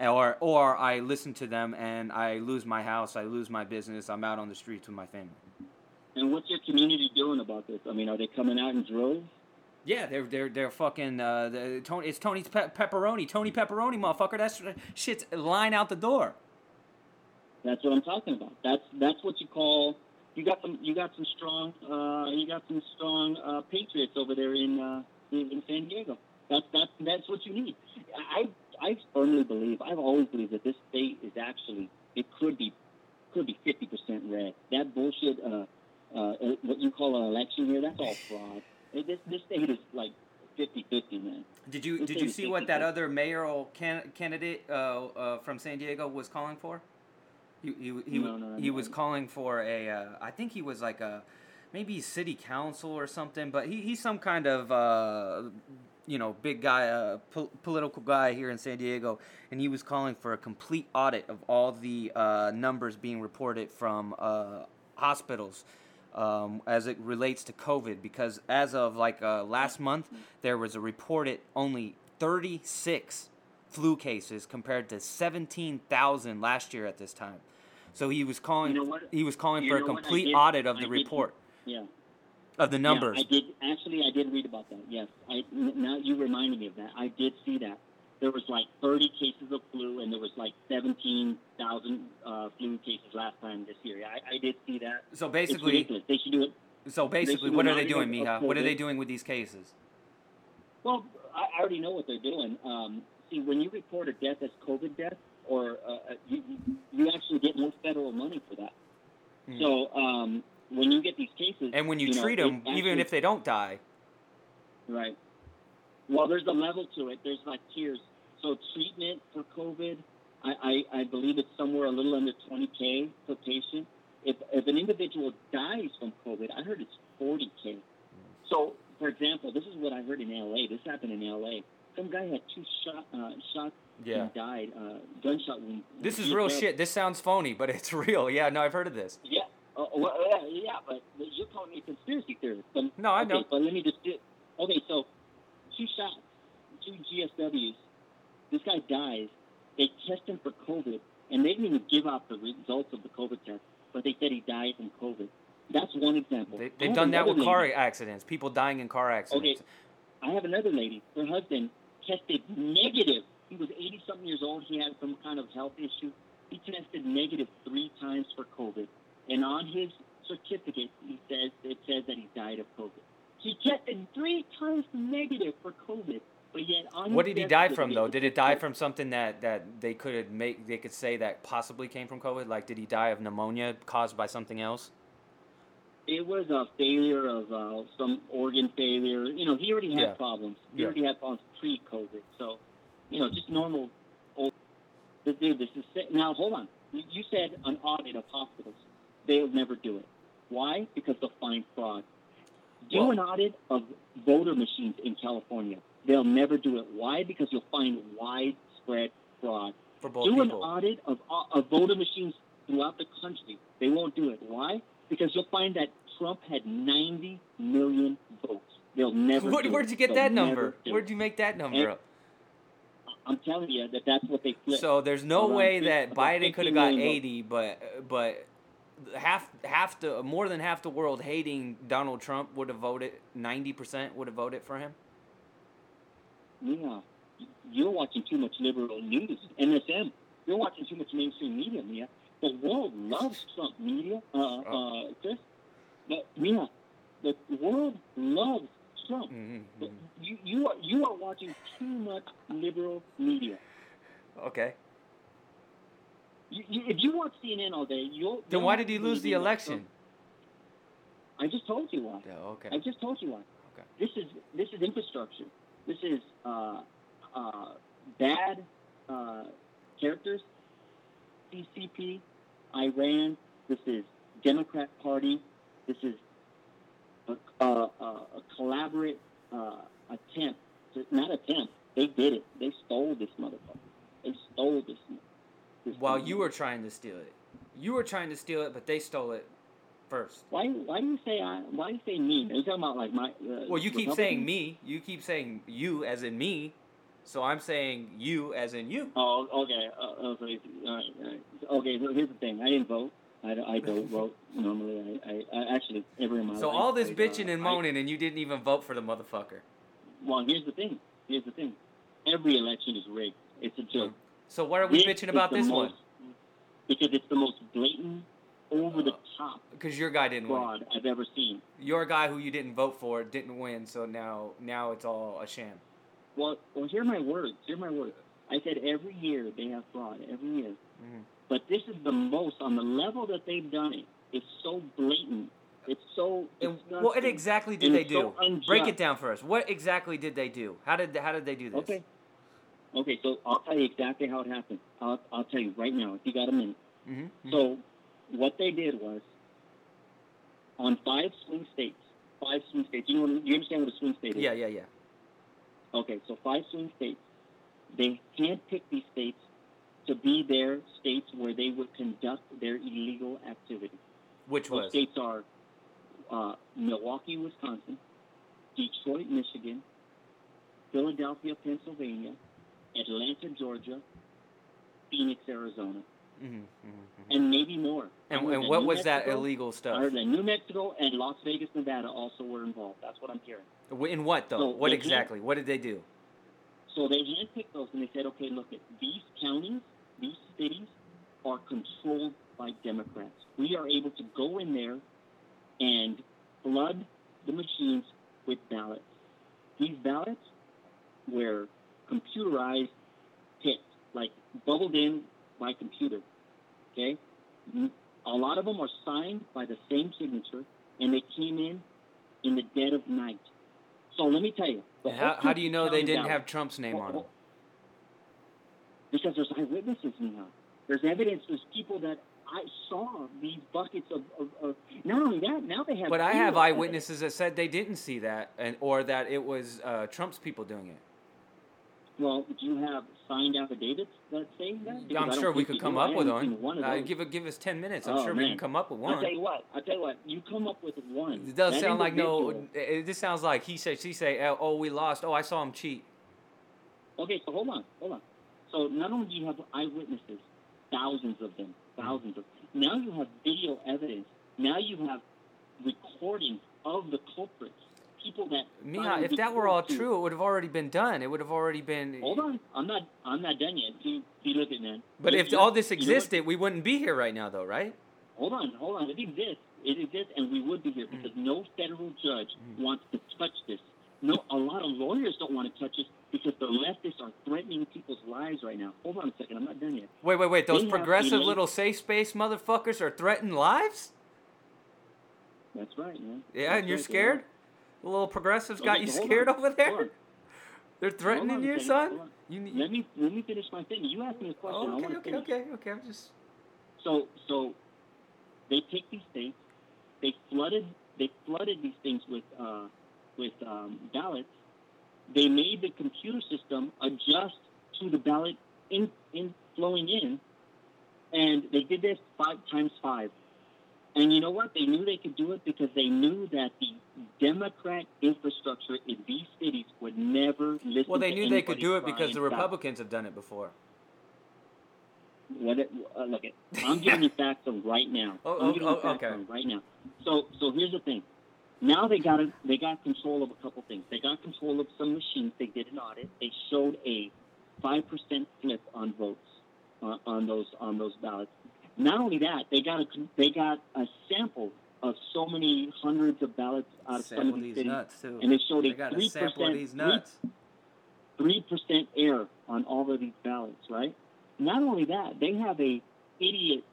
Or or I listen to them and I lose my house, I lose my business, I'm out on the streets with my family. And what's your community doing about this? I mean, are they coming out in droves? Yeah, they're they're they're fucking uh, the, Tony. It's Tony's pe- pepperoni, Tony pepperoni, motherfucker. That's shit's line out the door. That's what I'm talking about. That's that's what you call. You got some. You got some strong. Uh, you got some strong uh, patriots over there in, uh, in in San Diego. That's that's that's what you need. I I firmly believe. I've always believed that this state is actually. It could be could be 50 percent red. That bullshit. Uh, uh, what you call an election here. That's all fraud. This this state is like 50-50, man. Did you did you see what that other mayoral can, candidate uh, uh, from San Diego was calling for? He he he, No, no, he no. was calling for a uh, I think he was like a maybe city council or something, but he, he's some kind of uh, you know big guy, uh, po- political guy here in San Diego, and he was calling for a complete audit of all the uh, numbers being reported from uh, hospitals. Um, as it relates to COVID, because as of like uh, last month, there was a reported only 36 flu cases compared to 17,000 last year at this time. So he was calling You know what? he was calling for a know what? I complete audit of I the report Yeah. Of the numbers. Yeah, I did actually. I did read about that. Yes, I n- now you reminded me of that. I did see that. There was like 30 cases of flu, and there was like 17,000 uh, flu cases last time this year. I, I did see that. so basically, ridiculous. They should do it. so basically, what are they doing, you Mija? What are they doing with these cases? Well, I I already know what they're doing. Um, see, when you report a death as COVID death, or uh, uh, you, you- you actually get no federal money for that. Mhm. So um, when you get these cases, And when you, know, treat it them, even if they don't die, Right. Well, there's a level to it. There's like tiers. So treatment for COVID, I, I, I believe it's somewhere a little under 20k per patient. If, if an individual dies from COVID, I heard it's 40k. So, for example, this is what I heard in LA. This happened in LA. Some guy had two shot, uh, shots Yeah. and died. Uh, gunshot wound. this is real shit. This sounds phony, but it's real. Yeah, no, I've heard of this. Yeah. Uh, well, yeah, yeah, but you're calling me a conspiracy theorist. But, No, I okay, know. But let me just do. Okay, so two shots, two GSWs. This guy dies. They test him for COVID, and they didn't even give out the results of the COVID test, but they said he died from COVID. That's one example. They, they've done that with car accidents. People dying in car accidents. Okay. I have another lady. Her husband tested negative. He was 80 something years old. He had some kind of health issue. He tested negative three times for COVID. And on his certificate, he says it says that he died of COVID. He tested three times negative for COVID, but yet on What did he die from though? Did it die from something that, that they could make they could say that possibly came from COVID? Like did he die of pneumonia caused by something else? It was a failure of uh, some organ failure. You know, he already had Yeah. problems. He Yeah. already had problems pre-COVID. So, you know, just normal. Old, dude, this is sick. now. Hold on. You said an audit of hospitals. They'll never do it. Why? Because they'll find fraud. Do Well- an audit of voter machines in California. They'll never do it. Why? Because you'll find widespread fraud. For both do an audit of, of voter machines throughout the country. They won't do it. Why? Because you'll find that Trump had 90 million votes. They'll never. Where, where'd you get They'll that number? Where'd you make that number And- up? I'm telling you that that's what they flip. So there's no Around way that Biden could have got million 80, but but half half the more than half the world hating Donald Trump would have voted 90% would have voted for him. Yeah, you're watching too much liberal news. MSM. You're watching too much mainstream media, Mia. The world loves Trump media, uh, Oh. uh, Chris. But Mia, the world loves Trump. Mhm, But mhm. you, you are you are watching too much liberal media. Okay. You, you, if you watch CNN all day, you'll. Then why did he lose the election? I just told you why. Yeah, okay. I just told you why. Okay. This is this is infrastructure. This is uh, uh, bad uh, characters. CCP, Iran. This is Democrat Party. This is a, a, a, a collaborate uh, attempt. Not attempt. They did it. They stole this motherfucker. They stole this. this While you were trying to steal it. You were trying to steal it, but they stole it first. Why? Why do you say I? Why do you say me? Are you talking about like my? Uh, Well, you keep saying me. You keep saying you as in me. So I'm saying you as in you. Oh, okay. Uh, okay. All right, all right. Okay. So here's the thing. I didn't vote. I, don't- I don't vote normally. I, I, I actually ever in my So life. all this I, uh, bitching and I- moaning, and you didn't even vote for the motherfucker. well, here's the thing. Here's the thing. Every election is rigged. It's a joke. So what are we This bitching about this most, one? Because it's the most blatant, over the top Because your guy didn't win. fraud I've ever seen. Your guy who you didn't vote for didn't win, so now now it's all a sham. Well, well, hear my words. Hear my words. I said every year they have fraud. Every year. Mhm. But this is the most on the level that they've done it. It's so blatant It's so. And what exactly did they do? so Break it down for us. What exactly did they do? How did how did they do this? Okay. Okay, so I'll tell you exactly how it happened. I'll, I'll tell you right now if you got a minute. Mm-hmm. So, what they did was on five swing states, five swing states. You know, you understand what a swing state is? Yeah, yeah, yeah. Okay, so five swing states. They handpicked these states to be their states where they would conduct their illegal activity. Which Those was states are uh, Milwaukee, Wisconsin, Detroit, Michigan, Philadelphia, Pennsylvania, Atlanta, Georgia, Phoenix, Arizona, Mhm, mhm, mhm. and maybe more. And, and what New was that Mexico- illegal I stuff? heard that New Mexico and Las Vegas, Nevada also were involved. That's what I'm hearing. In what though? So what exactly? What did they do? So they handpicked those and they said, okay, look, at these counties, these cities are controlled by Democrats. We are able to go in there and flood the machines with ballots. These ballots were computerized picked, like bubbled in by computer. Okay? Mm, A lot of them are signed by the same signature and they came in in the dead of night. So let me tell you. How, how do you know they didn't ballot- have Trump's name on them? because there's eyewitnesses now. There's evidence. There's people that I saw these buckets of. of, of not only that, now they have. But I have eyewitnesses that said they didn't see that, and or that it was uh, Trump's people doing it. Well, do you have signed affidavits that say that? Because I'm sure we could come do. up with one. one of Uh, give it, give us ten minutes. I'm Oh, sure we can come up with one. I'll tell you what. I'll tell you what. You come up with one. It does That sound like no. It, this sounds like he said, she say, oh, oh, we lost. Oh, I saw him cheat. Okay, so hold on, hold on. So not only do you have eyewitnesses, thousands of them, thousands of. Now you have video evidence. Now you have recordings of the culprits, people that. Signed if that were all to- true, it would have already been done. It would have already been. Hold on, I'm not. I'm not done yet. See, see, look at man. But You- if all this you know existed, we wouldn't be here right now, though, right? hold on, hold on. It exists. It exists, and we would be here Mm. because no federal judge wants to touch this. No, a lot of lawyers don't want to touch this because the leftists are threatening people's lives right now. Hold on a second, I'm not done yet. Wait, wait, wait. Those They progressive little safe space motherfuckers are threatening lives? That's right, man. Yeah, That's and you're right, scared? The little progressives Okay, got you scared on, over there? They're threatening on you, son? You need. Let me let me finish my thing. You asked me a question. I Oh, want okay, to okay, okay, okay. I'm just. So so they take these things, they flooded they flooded these things with uh, with um, ballots. They made the computer system adjust to the ballot in, in flowing in, and they did this five times five. And you know what? They knew they could do it because they knew that the Democrat infrastructure in these cities would never listen. Well, they knew they could do it because the. Republicans have done it before. What it, uh, look, it, I'm giving you facts of right now. Oh, oh, oh, okay. right now. So, so here's the thing. Now they got a, they got control of a couple things. They got control of some machines. They did an audit. They showed a five percent flip on votes uh, on those on those ballots. Not only that, they got a they got a sample of so many hundreds of ballots out of some Sample of these cities, nuts too. and they showed They a got a three sample of percent these nuts. three percent error on all of these ballots, right? Not only that, they have a idiot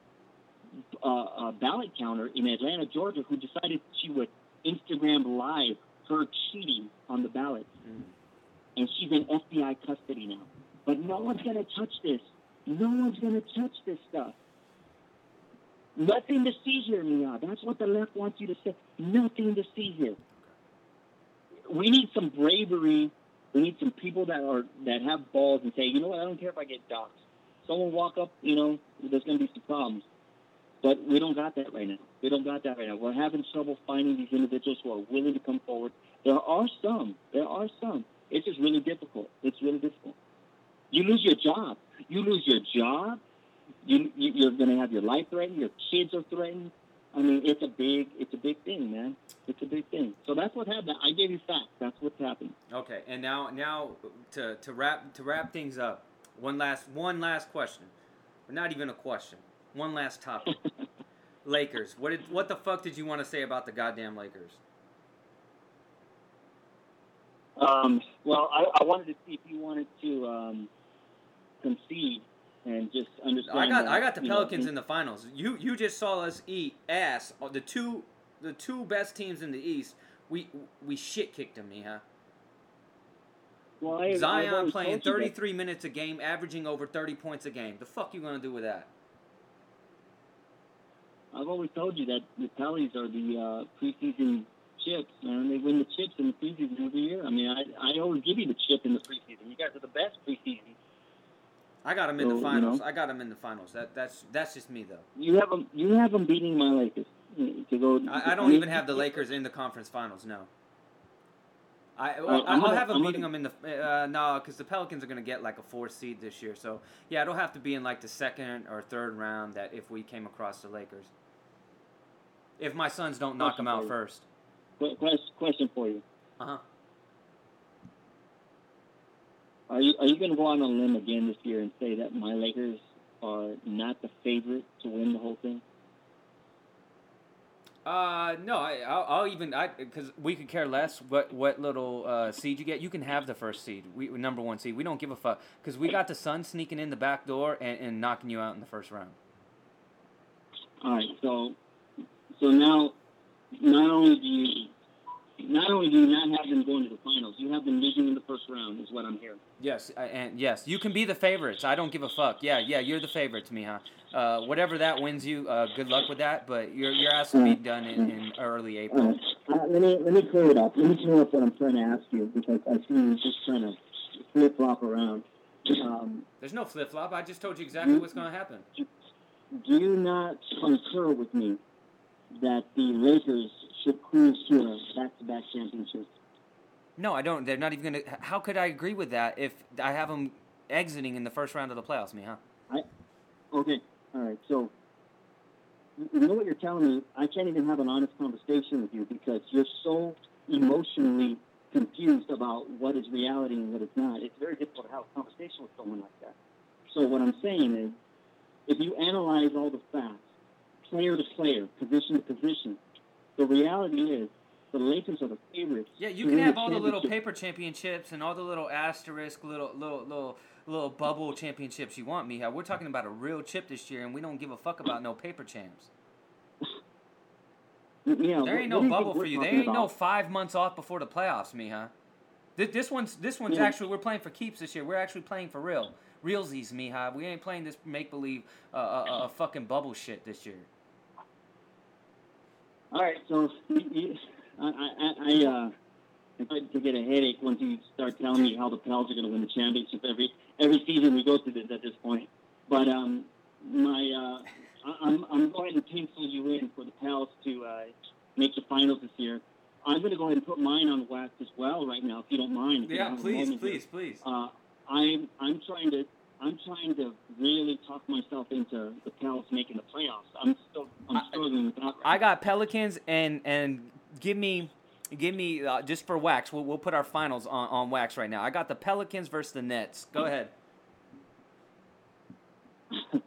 uh, ballot counter in Atlanta, Georgia, who decided she would Instagram live her cheating on the ballots, Mm. and she's in FBI custody now. But no one's gonna touch this. No one's gonna touch this stuff. Nothing to see here, Mia. That's what the left wants you to say. Nothing to see here. We need some bravery. We need some people that are that have balls and say, you know what, I don't care if I get doxxed. Someone walk up, you know, there's going to be some problems. But we don't got that right now. We don't got that right now. We're having trouble finding these individuals who are willing to come forward. There are some. There are some. It's just really difficult. It's really difficult. You lose your job. You lose your job. You, you you're going to have your life threatened. Your kids are threatened. I mean, it's a big, it's a big thing, man. It's a big thing. So that's what happened. I gave you facts. That's what's happening. Okay, and now now to to wrap to wrap things up, one last one last question, or not even a question, one last topic. Lakers. What did what the fuck did you want to say about the goddamn Lakers? Um, well, I, I wanted to see if you wanted to um, concede and just understand. I got that, I got the you know, Pelicans in the finals. You you just saw us eat ass. uh, The two the two best teams in the East, we we shit kicked them, Miha. Well, I, Zion always playing told you that- 33 minutes a game, averaging over 30 points a game. The fuck you gonna do with that? I've always told you that the Pellies are the uh, preseason chips, man. They win the chips in the preseason every year. I mean, I, I always give you the chip in the preseason. You guys are the best preseason. I got them in So, the you finals. know. I got them in the finals. That that's that's just me though. You have them. You have them beating my Lakers to go. I, I don't even have the Lakers in the conference finals. No. I, well, I'm I'll have them I'm beating gonna- them in the uh, no, because the Pelicans are gonna get like a four seed this year. So yeah, it'll have to be in like the second or third round. That if we came across the Lakers, if my sons don't knock them out you. first. Qu- quest- Question for you: Uh huh. Are you are you going to go on a limb again this year and say that my Lakers are not the favorite to win the whole thing? Uh no, I, I'll, I'll even I because we could care less what what little uh, seed you get. You can have the first seed, we number one seed. We don't give a fuck because we got the sun sneaking in the back door and, and knocking you out in the first round. All right, so so now not only do you not only do you not have them going to the finals, you have them losing in the first round, is what I'm hearing. Yes, and yes, you can be the favorites. I don't give a fuck. Yeah, yeah, you're the favorites, Miha. Uh, whatever that wins you, uh, good luck with that. But your your ass will be done in, in early April. right, uh, let me let me clear it up. Let me clear up what I'm trying to ask you because I see you just trying to flip flop around. Um, There's no flip flop. I just told you exactly what's going to happen. do you not concur with me that the Lakers should cruise to a back-to-back championship? No, I don't. They're not even going to. How could I agree with that if I have them exiting in the first round of the playoffs, Miha? Okay, all right. So, you know what you're telling me? I can't even have an honest conversation with you because you're so emotionally confused about what is reality and what is not. It's very difficult to have a conversation with someone like that. So, what I'm saying is, if you analyze all the facts, player to player, position to position, the reality is the Lakers are the favorites. Yeah, you can have all the little paper championships and all the little asterisk, little little little little bubble championships you want, Miha. We're talking about a real chip this year, and we don't give a fuck about no paper champs. Yeah, There ain't no bubble for you. There ain't no five months off before the playoffs, Miha. This, this one's this one's Yeah. actually we're playing for keeps this year. We're actually playing for real, realsies, Miha. We ain't playing this make believe uh, uh, uh, fucking bubble shit this year. All right, so I, I, I, uh, I'm starting to get a headache once you start telling me how the Pels are going to win the championship every every season we go through this at this point. But um, my, uh, I- I'm I'm going to pencil you in for the Pels to uh, make the finals this year. I'm going to go ahead and put mine on wax as well right now, if you don't mind. if Yeah, a please, here. please, please. Uh, I'm I'm trying to I'm trying to really talk myself into the Pels making the playoffs. I'm still I'm I- struggling with that. right I got Pelicans and and give me give me uh, just for wax. We'll, we'll put our finals on, on wax right now. I got the Pelicans versus the Nets. Go ahead.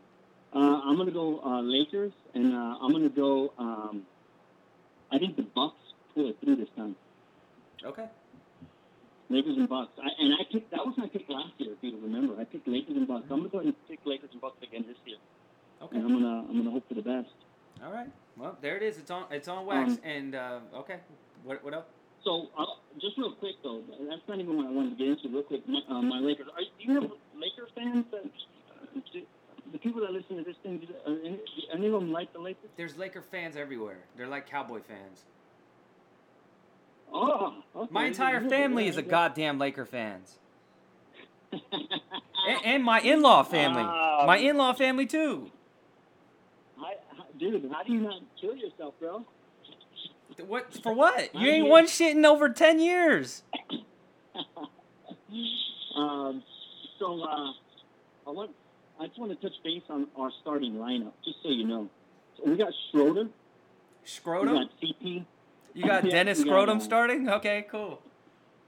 Uh, I'm gonna go uh, Lakers, and uh, I'm gonna go. Um, I think the Bucks pull it through this time. Okay. Lakers and Bucks. I, and I picked that was my pick last year, if you remember. I picked Lakers and Bucks. I'm gonna go ahead and pick Lakers and Bucks again this year, Okay. and I'm gonna I'm gonna hope for the best. All right. Well, there it is. It's on. It's on wax. Um, and uh, okay. What what else? So uh, just real quick though, that's not even what I wanted to get into. Real quick, my, uh, my Lakers. Are, do you have Lakers fans? That, uh, do, the people that listen to this thing, do, are any, do any of them like the Lakers? There's Laker fans everywhere. They're like Cowboy fans. Oh, okay. My entire family is a goddamn Laker fans. And, and my in-law family. Um, My in-law family too. I, dude, how do you not kill yourself, bro? What for what? You ain't won shit in over 10 years. Um, so uh, I want, I just want to touch base on our starting lineup, just so you know. So we got Schroeder, Schroeder. we got CP. You got Yeah, Dennis Scrotum starting? Okay, cool.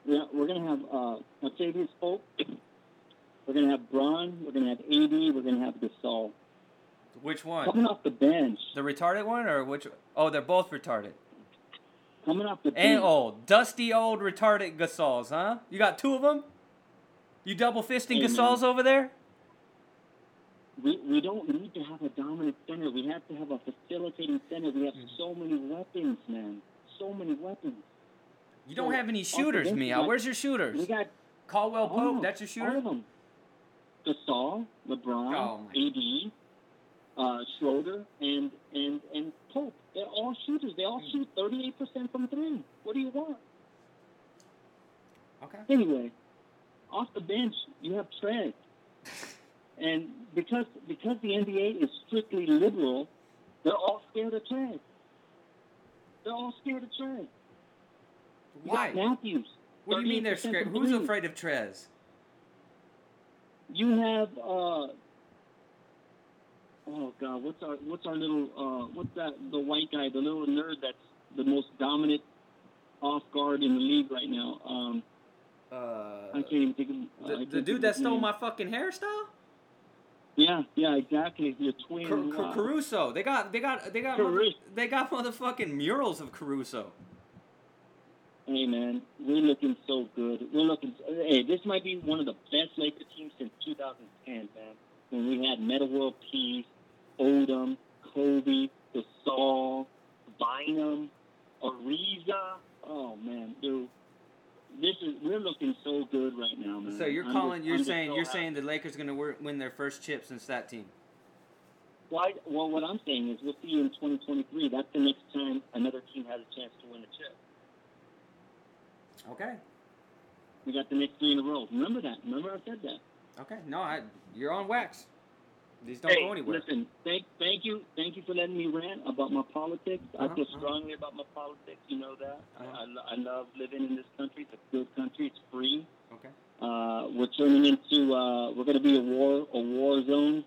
Yeah, we're gonna have uh, Octavius Polk. We're gonna have Bron. We're gonna have AD. We're gonna have Gasol. Which one? Coming off the bench, The retarded one or which? Oh, they're both retarded. coming off the bench. And old, dusty old retarded Gasols, huh? You got two of them? You double fisting Hey, man. Gasols over there? we, we don't need to have a dominant center. We have to have a facilitating center. We have so many weapons, man. So many weapons. You don't So, have any shooters, Mia. Where's your shooters? We got Caldwell Pope, them. that's your All shooter? of them. Gasol, LeBron, Oh, AD, uh, Schroeder, and, and, and Pope. They're all shooters. They all shoot 38% from three. What do you want? Okay. Anyway, off the bench, you have Trez. And because because the NBA is strictly liberal, they're all scared of Trez. They're all scared of Trez. Why? Matthews. What do you mean they're scared? Who's afraid of Trez? You have uh oh god, what's our what's our little uh what's that the white guy, the little nerd that's the most dominant off guard in the league right now. Um I Uh, can't even think of uh, the, the dude that stole name. my fucking hairstyle? Yeah, yeah, exactly. Your twin Car- Car- Caruso. They got they got they got they got motherfucking murals of Caruso. Hey man, we're looking so good. We're looking. Hey, this might be one of the best Laker teams since 2010, man. When we had Metta World Peace, Odom, Kobe, Gasol, Bynum, Ariza. Oh man, dude, this is we're looking so good right now, man. So you're I'm calling just- you're I'm saying so you're happy. saying the Lakers gonna win their first chip since that team. Why? Well, what I'm saying is we'll see you in 2023. That's the next time another team has a chance to win a chip. Okay. We got the next three in a row. Remember that? Remember I said that. Okay. No, I you're on wax. These don't hey, go anywhere. listen, thank, thank you, thank you for letting me rant about my politics. Uh-huh, I feel uh-huh. strongly about my politics. You know that. Uh-huh. I, I, love living in this country. It's a good country. It's free. Okay. Uh, we're turning into uh, we're going to be a war a war zone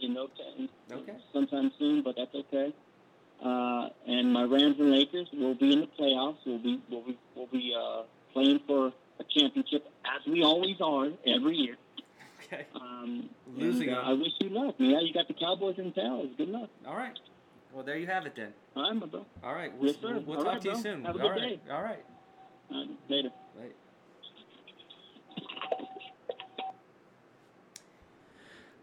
in no time Okay. sometime soon, but that's okay. Uh, and my Rams and Lakers will be in the playoffs. We'll be we'll be we'll be uh, playing for a championship as we always are every year. Okay. Um, Losing and, uh. I wish you luck. Yeah, you got the Cowboys in town. Good luck. All right. Well, there you have it then. All right, my bro. All right. We'll, Yes, sir. we'll, we'll talk right, to you bro. soon. Have a All good right. All right. All right, later. Right.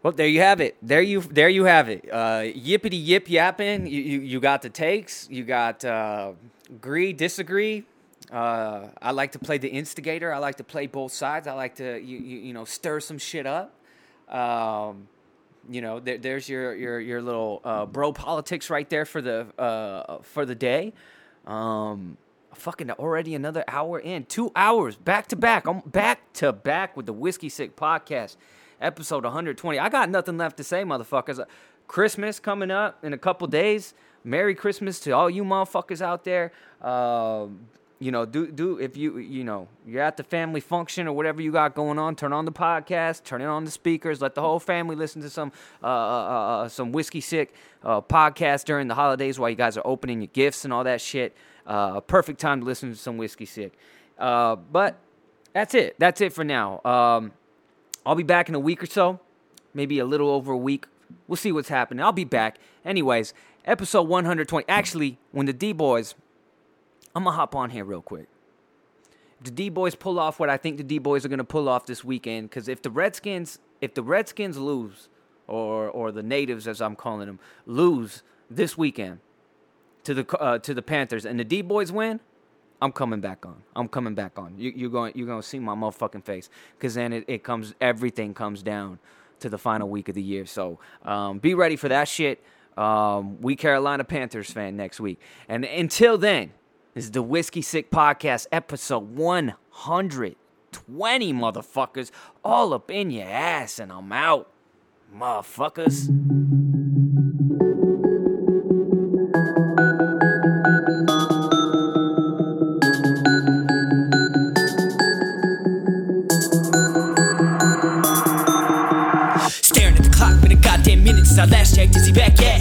Well, there you have it. There you there you have it. Uh, yippity yip yapping. You, you you got the takes. You got uh, agree disagree. Uh, I like to play the instigator. I like to play both sides. I like to you you, you know stir some shit up. Um, you know, there, there's your your your little uh, bro politics right there for the uh, for the day. Um, fucking already another hour in, two hours back to back. I'm back to back with the Whiskey Sick podcast, episode 120. I got nothing left to say, motherfuckers. Christmas coming up in a couple days. Merry Christmas to all you motherfuckers out there. Um, you know, do do if you you know you're at the family function or whatever you got going on, turn on the podcast, turn it on the speakers, let the whole family listen to some uh, uh, uh, some whiskey sick uh, podcast during the holidays while you guys are opening your gifts and all that shit. Uh, perfect time to listen to some whiskey sick. Uh, but that's it. That's it for now. Um, I'll be back in a week or so, maybe a little over a week. We'll see what's happening. I'll be back. Anyways, episode 120. Actually, when the D boys I'm gonna hop on here real quick. The D boys pull off what I think the D boys are gonna pull off this weekend. Because if the Redskins, if the Redskins lose, or or the natives as I'm calling them, lose this weekend to the uh, to the Panthers, and the D boys win, I'm coming back on. I'm coming back on. You, you're going you're gonna see my motherfucking face. Because then it, it comes everything comes down to the final week of the year. So um, be ready for that shit. Um, we Carolina Panthers fan next week. And until then, this is the Whiskey Sick Podcast, episode 120, motherfuckers. All up in your ass, and I'm out, motherfuckers. Staring at the clock, been a goddamn minute since I last checked. Is he back yet?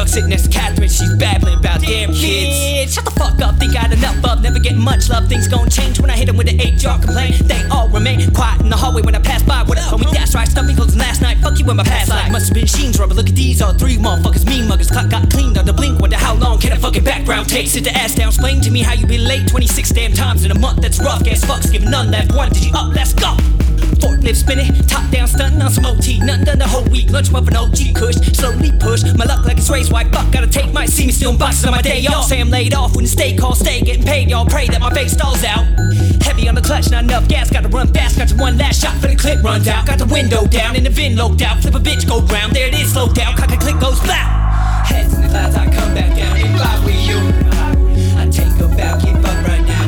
Stuck sitting next to Catherine, she's babbling about damn kids. Shut the fuck up, think I had enough of, never getting much love. Things gon' change when I hit him with an HR complaint. They all remain quiet in the hallway when I pass by. What up, homie? That's right, stuffing closing last night. Fuck you in my past life. Must have been Sheen's rubber. Look at these all three motherfuckers, mean muggers. Clock got cleaned on the blink. Wonder how long can I fuck fucking background take? Sit the ass down, explain to me how you been late 26 damn times in a month. That's rough, ass fucks, give none left. One, did you up? Let's go. Forklift spinning, top down stunting on some OT. Nothing done the whole week. Lunch muffin OG kush, slowly push. My luck like it's race white. Fuck, gotta take my see me still in boxes on my day off. Say I'm laid off when the state calls, stay getting paid. Y'all pray that my face stalls out. Heavy on the clutch, not enough gas. Gotta run fast. Got your one last shot for the clip runs out. Got the window down and the VIN locked out. Flip a bitch, go round. There it is, slow down. Cock a click goes flat. Heads in the clouds, I come back down. If I were you, I take a bow, get fucked right now.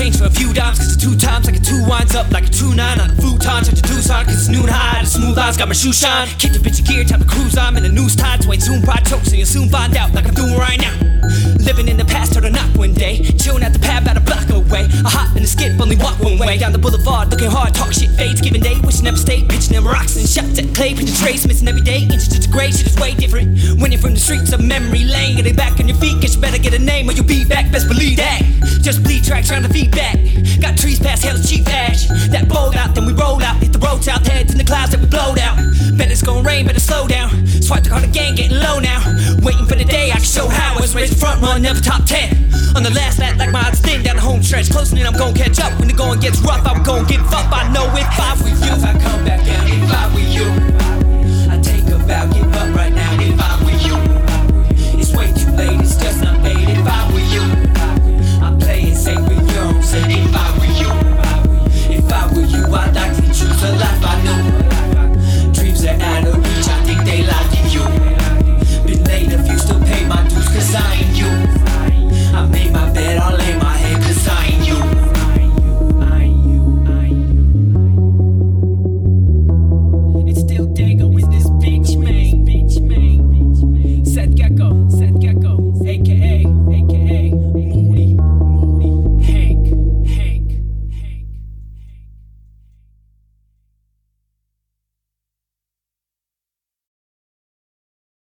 Change for a few dimes. Cause the two times, like a two winds up like a two nine on a futon. Check the Tucson, cause it's noon high, the smooth eyes got my shoe shine. Kick the bitch gear, time to cruise, I'm in the news tide. Wait, zoom, pride choke, so you'll soon find out, like I'm doing right now. Living in the past, heard a knock one day. Chilling at the pad, about a block away. A hop and a skip, only walk one way. Down the boulevard, looking hard, talk shit, fades, giving day, wishing never stayed. Pitching them rocks and shots at clay, pitching trace, missing every day. Inches to the grade, shit is way different. When you're from the streets of memory lane, getting back on your feet, guess you better get a name or you'll be back, best believe that. Just bleed tracks around the feedback. Got trees past hell's cheap ash. That bold out, then we roll out, hit the roads out, heads in the clouds that we blowed out. Bet it's gonna rain, better slow down. Swipe the card again, getting low now. Waiting for the day I can show how I was raised front one, never top ten. On the last lap, like my odds down the home stretch. Closing in, I'm gonna catch up. When the going gets rough, I'm gonna give up. I know if I were you, I come back down. If I were you, I take a vow, give up right now. If I were you, it's way too late, it's just not made. If I were you, I play it safe with you. Say if I were you, if I were you, I'd like to choose a life I know.